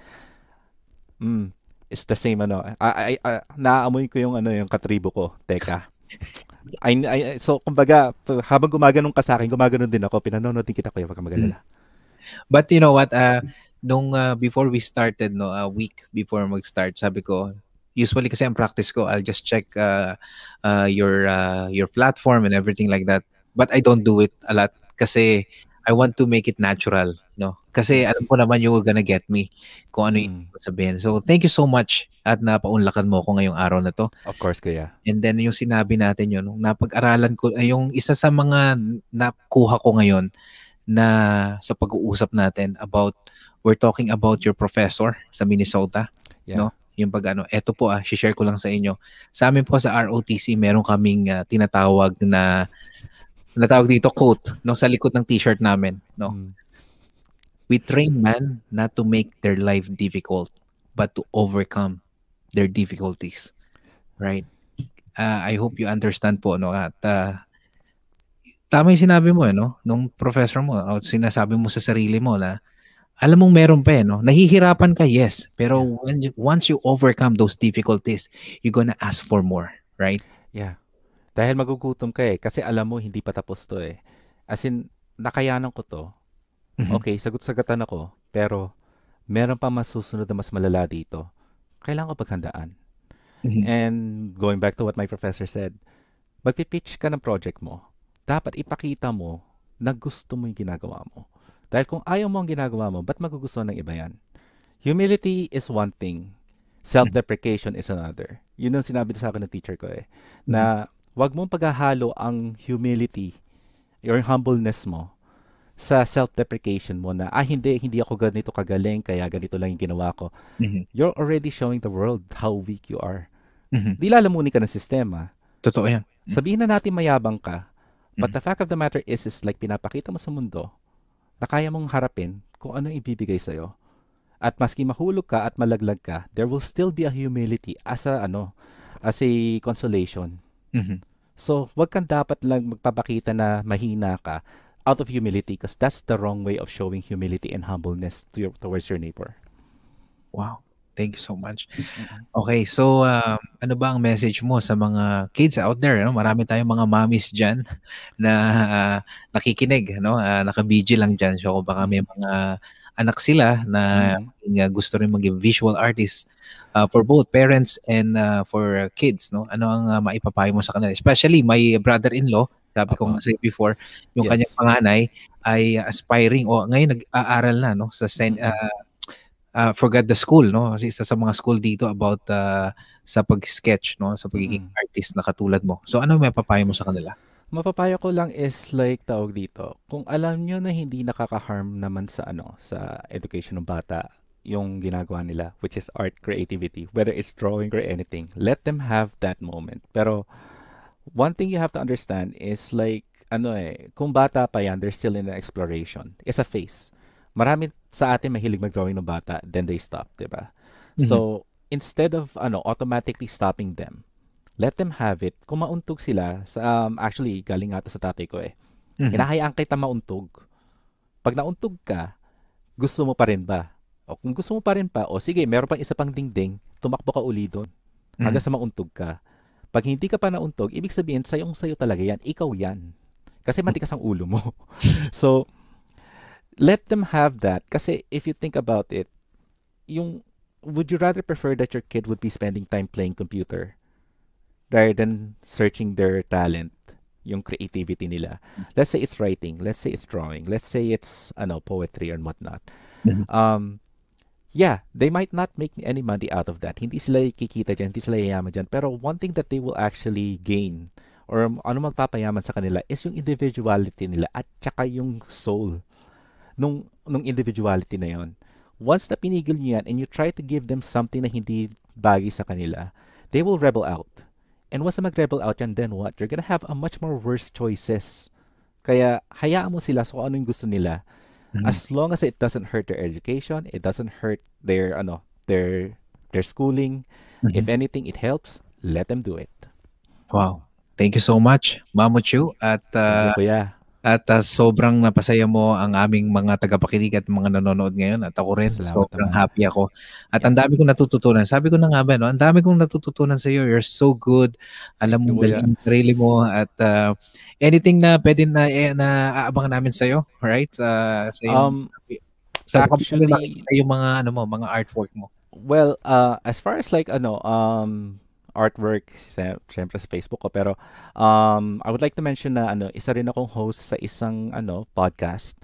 mm, it's the same, ano, I, I, I, naaamoy ko yung, ano, yung katribo ko. Teka. I, I, so, kumbaga, habang gumaganon ka sa akin, gumaganon din ako. Pinanonood din kita, kuya, wag kang magalala. But you know what, uh, nung uh, before we started, no, a week before mag-start, sabi ko, usually kasi ang practice ko, I'll just check uh, uh, your uh, your platform and everything like that. But I don't do it a lot kasi I want to make it natural, no? Kasi alam ko naman you were gonna get me kung ano yung Mm. sabihin. So, thank you so much at napaunlakan mo ako ngayong araw na to. Of course, kuya. And then yung sinabi natin yun, nung napag-aralan ko, yung isa sa mga nakuha ko ngayon na sa pag-uusap natin about, we're talking about your professor sa Minnesota. Yeah. No? Yung pag ano, eto po ah, share ko lang sa inyo. Sa amin po sa ROTC, meron kaming ah, tinatawag na natawag dito quote no sa likod ng t-shirt namin no Mm. we train man not to make their life difficult but to overcome their difficulties right uh, i hope you understand po no at uh, tama yung sinabi mo eh, no nung professor mo o sinasabi mo sa sarili mo na alam mong meron pa eh, no? Nahihirapan ka, yes. Pero when you- once you overcome those difficulties, you're gonna ask for more, right? Yeah. Dahil magugutom ka eh. Kasi alam mo, hindi pa tapos to eh. As in, nakayanan ko to. Mhm. Okay, sagot-sagatan ako. Pero, meron pa masusunod na mas malala dito. Kailangan ko paghandaan. Mhm. And going back to what my professor said, magpipitch ka ng project mo. Dapat ipakita mo na gusto mo yung ginagawa mo. Dahil kung ayaw mo ang ginagawa mo, ba't magugustuhan ng iba yan? Humility is one thing. Self-deprecation is another. Yun ang sinabi sa akin ng teacher ko eh. Na wag mong paghahalo ang humility or humbleness mo sa self-deprecation mo na, ah, hindi, hindi ako ganito kagaling, kaya ganito lang yung ginawa ko. Mhm. You're already showing the world how weak you are. Mhm. Di lalamunin ka ng sistema. Totoo yan. Sabihin na natin mayabang ka, but Mm. the fact of the matter is, is like pinapakita mo sa mundo na kaya mong harapin kung ano ibibigay sa'yo. At maski mahulog ka at malaglag ka, there will still be a humility as a, ano, as a consolation. Mhm. So, wag kang dapat lang magpapakita na mahina ka out of humility because that's the wrong way of showing humility and humbleness to your, towards your neighbor. Wow. Thank you so much. Okay, so um, ano ba ang message mo sa mga kids out there? No? Marami tayong mga mommies dyan na ah, nakikinig, no? Uh, naka-BG lang dyan. So baka may mga anak sila na Mhm. uh, gusto rin maging visual artist uh, for both parents and uh, for kids, no? Ano ang uh, maipapayo mo sa kanila? Especially my brother-in-law, sabi ko nga sa'yo before, yung Yes. kanyang panganay ay aspiring o ngayon nag-aaral na no sa sen, uh, uh, forgot the school no kasi isa sa mga school dito about uh, sa pag-sketch no sa pagiging Mm. artist na katulad mo. So ano may papayo mo sa kanila? Mapapayo ko lang is like tawag dito. Kung alam nyo na hindi nakaka-harm naman sa ano, sa education ng bata, yung ginagawa nila, which is art creativity, whether it's drawing or anything, let them have that moment. Pero one thing you have to understand is like ano eh, kung bata pa yan, they're still in an exploration. It's a phase. Marami sa atin mahilig mag-drawing ng bata, then they stop, 'di ba? So, instead of ano, automatically stopping them, let them have it. Kung mauntog sila, sa, um, actually, galing to sa tatay ko eh. Mhm. Hinahayaan kita mauntog. Pag nauntog ka, gusto mo pa rin ba? O kung gusto mo pa rin pa, o sige, meron pang isa pang dingding, tumakbo ka uli doon. Hanggang sa mauntog ka. Pag hindi ka pa nauntog, ibig sabihin, sayong sayo talaga yan. Ikaw yan. Kasi matikas ang ulo mo. so, let them have that. Kasi if you think about it, yung, would you rather prefer that your kid would be spending time playing computer rather than searching their talent, yung creativity nila? Let's say it's writing. Let's say it's drawing. Let's say it's, ano, poetry or whatnot. Mhm. Um, yeah, they might not make any money out of that. Hindi sila kikita dyan, hindi sila yayaman dyan. Pero one thing that they will actually gain or ano magpapayaman sa kanila is yung individuality nila at tsaka yung soul nung, nung individuality na yon. Once na pinigil nyo yan and you try to give them something na hindi bagay sa kanila, they will rebel out. And once na mag-rebel out yan, then what? You're gonna have a much more worse choices. Kaya hayaan mo sila so ano yung gusto nila. Mhm. As long as it doesn't hurt their education, it doesn't hurt their ano, their their schooling. Mhm. If anything, it helps. Let them do it. Wow. Thank you so much, Mamo Chu. At uh, Thank you, kuya. At uh, sobrang napasaya mo ang aming mga tagapakinig at mga nanonood ngayon at ako rin Salamat sobrang naman. happy ako. At ang dami kong natututunan. Sabi ko na nga ba, no? ang dami kong natututunan sa iyo. You're so good. Alam mo yung sarili mo at uh, anything na pwede na, eh, na aabangan namin sa iyo, right? Uh, sa iyong, Um, sa actually- yung mga ano mo, mga artwork mo. well, uh, as far as like ano, um, artwork, sy- syempre sa Facebook ko, pero um, I would like to mention na ano, isa rin akong host sa isang ano, podcast.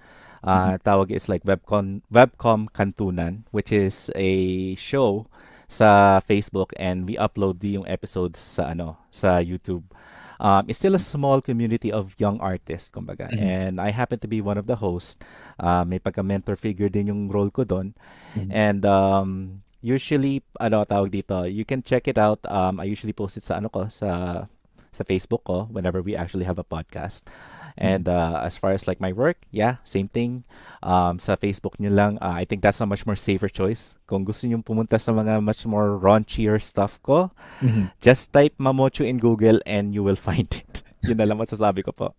Uh, tawag is like Webcom, Webcom Kantunan, which is a show sa Facebook and we upload yung episodes sa ano sa YouTube. Um, it's still a small community of young artists, kumbaga. Mhm. And I happen to be one of the hosts. Uh, may pagka-mentor figure din yung role ko doon. Mhm. And um, usually, ano tawag dito, you can check it out. Um, I usually post it sa ano ko, sa sa Facebook ko whenever we actually have a podcast. And uh, as far as like my work, yeah, same thing. Um, sa Facebook nyo lang, uh, I think that's a much more safer choice. Kung gusto nyo pumunta sa mga much more raunchier stuff ko, Mhm. just type Mamocho in Google and you will find it. Yun na lang masasabi ko po.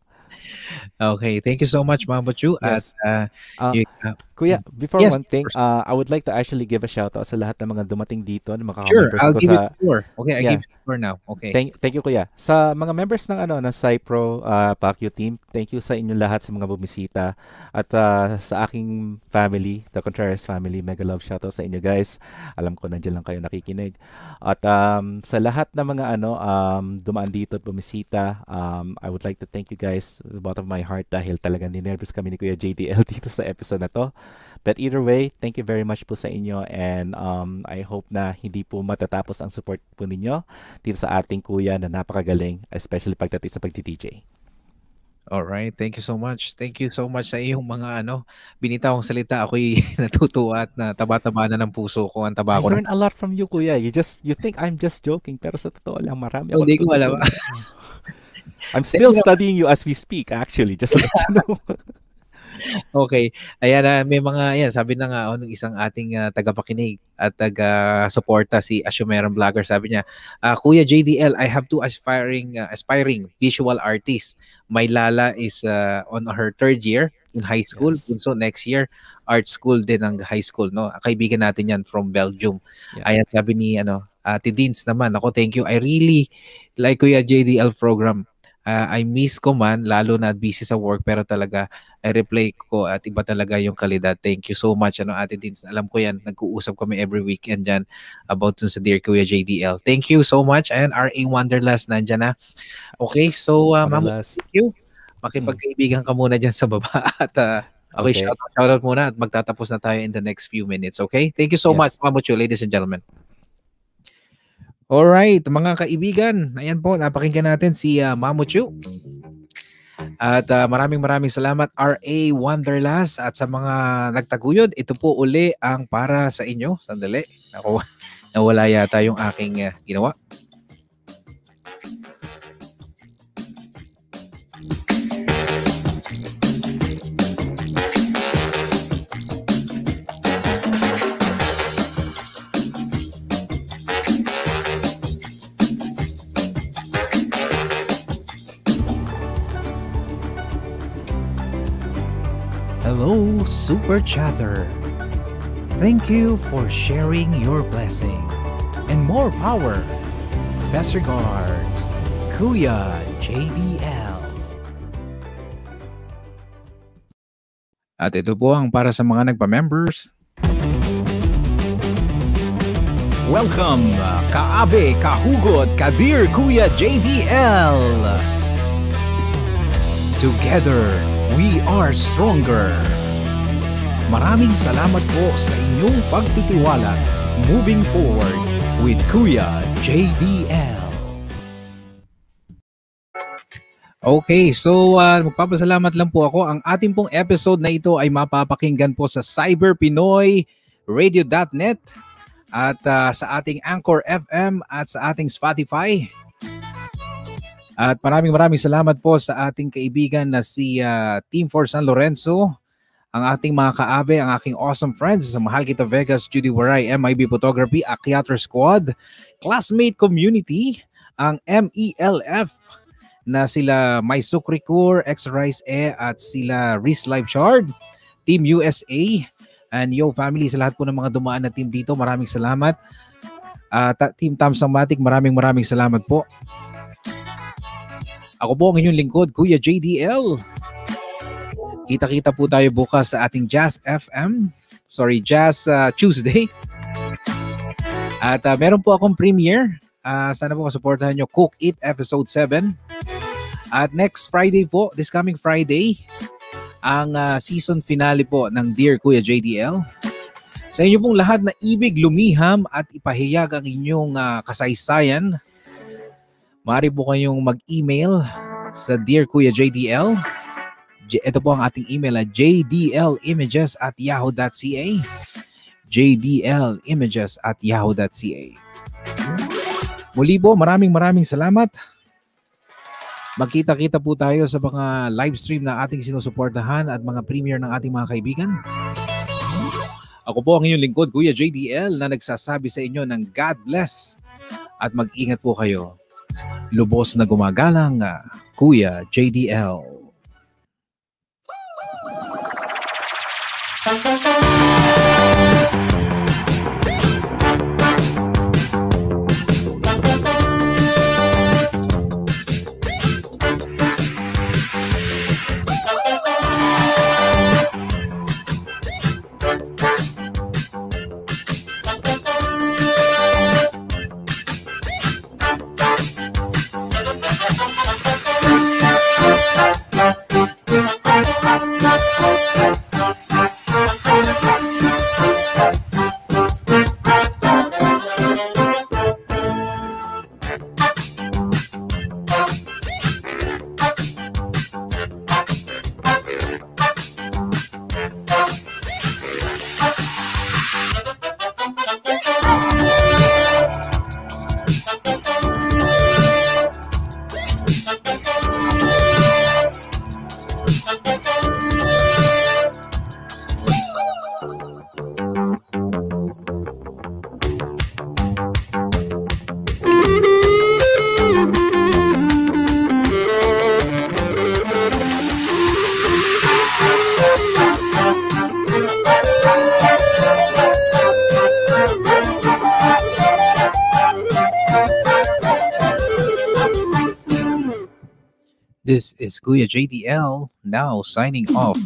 Okay, thank you so much, Mama Chu. At Yes. uh, Ah, you- uh, Kuya, before Yes, one thing, uh, I would like to actually give a shout out sa lahat ng mga dumating dito, ng mga sure, I'll give sa it four. Okay, I Yeah. give it four now. Okay. Thank, thank you kuya. Sa mga members ng ano ng Cypro uh, Pacquiao team, thank you sa inyo lahat sa mga bumisita at uh, sa aking family, the Contreras family, mega love shoutout sa inyo guys. Alam ko nandiyan lang kayo nakikinig. At um, sa lahat ng mga ano um, dumaan dito at bumisita, um, I would like to thank you guys the bottom of my heart dahil talagang ninervous kami ni Kuya JDL dito sa episode na to. But either way, thank you very much po sa inyo and um, I hope na hindi po matatapos ang support po ninyo dito sa ating kuya na napakagaling, especially pagdating sa pagdi-DJ. All right. Thank you so much. Thank you so much sa iyong mga ano, binitawang salita. Ako'y natutuwa at na taba-taba na ng puso ko. Ang I taba ko. learned a lot from you, kuya. You just you think I'm just joking, pero sa totoo lang marami ako Hindi ko alam. I'm still studying you as we speak, actually, just to let you know. Okay. Ayan, ah, may mga, ayan, sabi na nga, oh, ng isang ating ah, tagapakinig at taga-suporta si Ashumeran Vlogger. Sabi niya, ah, Kuya JDL, I have two aspiring ah, aspiring visual artists. My Lala is ah, on her third year in high school. Yes. Bunso next year, art school din ang high school. No? Kaibigan natin yan from Belgium. Yeah. Ayan, sabi ni ano, Ate Dins naman, ako thank you. I really like Kuya JDL program. Ah, I miss ko man, lalo na busy sa work, pero talaga i-replay ko at iba talaga yung kalidad. Thank you so much, ano, Ate Dins. Alam ko yan, nag-uusap kami every weekend dyan about dun sa Dear Kuya JDL. Thank you so much. And RA Wanderlust, nandyan na. Okay, so, uh, ma'am, thank you. Makipagkaibigan ka muna dyan sa baba at uh, okay, Okay. shout, out, shout out muna at magtatapos na tayo in the next few minutes, okay? Thank you so Yes. much, Mamucho, ladies and gentlemen. Alright, mga kaibigan, ayan po, napakinggan natin si uh, Mamuchu. At uh, maraming maraming salamat RA Wanderlust at sa mga nagtaguyod, ito po uli ang para sa inyo. Sandali, ako, nawala yata yung aking uh, ginawa. Super Chatter. Thank you for sharing your blessing. And more power. Best regards, Kuya JBL. At ito po ang para sa mga nagpa-members. Welcome, uh, Kaabe, Kahugot, Kadir, Kuya JVL. Together, we are stronger. Maraming salamat po sa inyong pagtitiwala moving forward with Kuya JVL. Okay, so uh, magpapasalamat lang po ako. Ang ating pong episode na ito ay mapapakinggan po sa cyberpinoyradio.net at uh, sa ating Anchor FM at sa ating Spotify. At maraming maraming salamat po sa ating kaibigan na si uh, Team for San Lorenzo, ang ating mga kaabe, ang aking awesome friends sa Mahal Kita Vegas, Judy Waray, MIB Photography, Akiater Squad, Classmate Community, ang MELF, na sila May Sukricur, X-Rise E at sila Riz Live Shard, Team USA, and Yo Family sa lahat po ng mga dumaan na team dito. Maraming salamat. Uh, team Tamsamatic, maraming maraming salamat po. Ako po ang inyong lingkod, Kuya JDL. Kita-kita po tayo bukas sa ating Jazz FM. Sorry, Jazz uh, Tuesday. At uh, meron po akong premiere. Uh, sana po masuportahan nyo Cook It Episode 7. At next Friday po, this coming Friday, ang ah, season finale po ng Dear Kuya JDL. Sa inyo pong lahat na ibig lumiham at ipahayag ang inyong ah, kasaysayan, maaari po kayong mag-email sa Dear Kuya JDL. Ito po ang ating email at jdlimages at yahoo.ca jdlimages at yahoo.ca Muli po, maraming maraming salamat. Magkita-kita po tayo sa mga live stream na ating sinusuportahan at mga premiere ng ating mga kaibigan. Ako po ang inyong lingkod, Kuya JDL, na nagsasabi sa inyo ng God bless at mag-ingat po kayo. Lubos na gumagalang, Kuya JDL. Kuya JDL now signing off.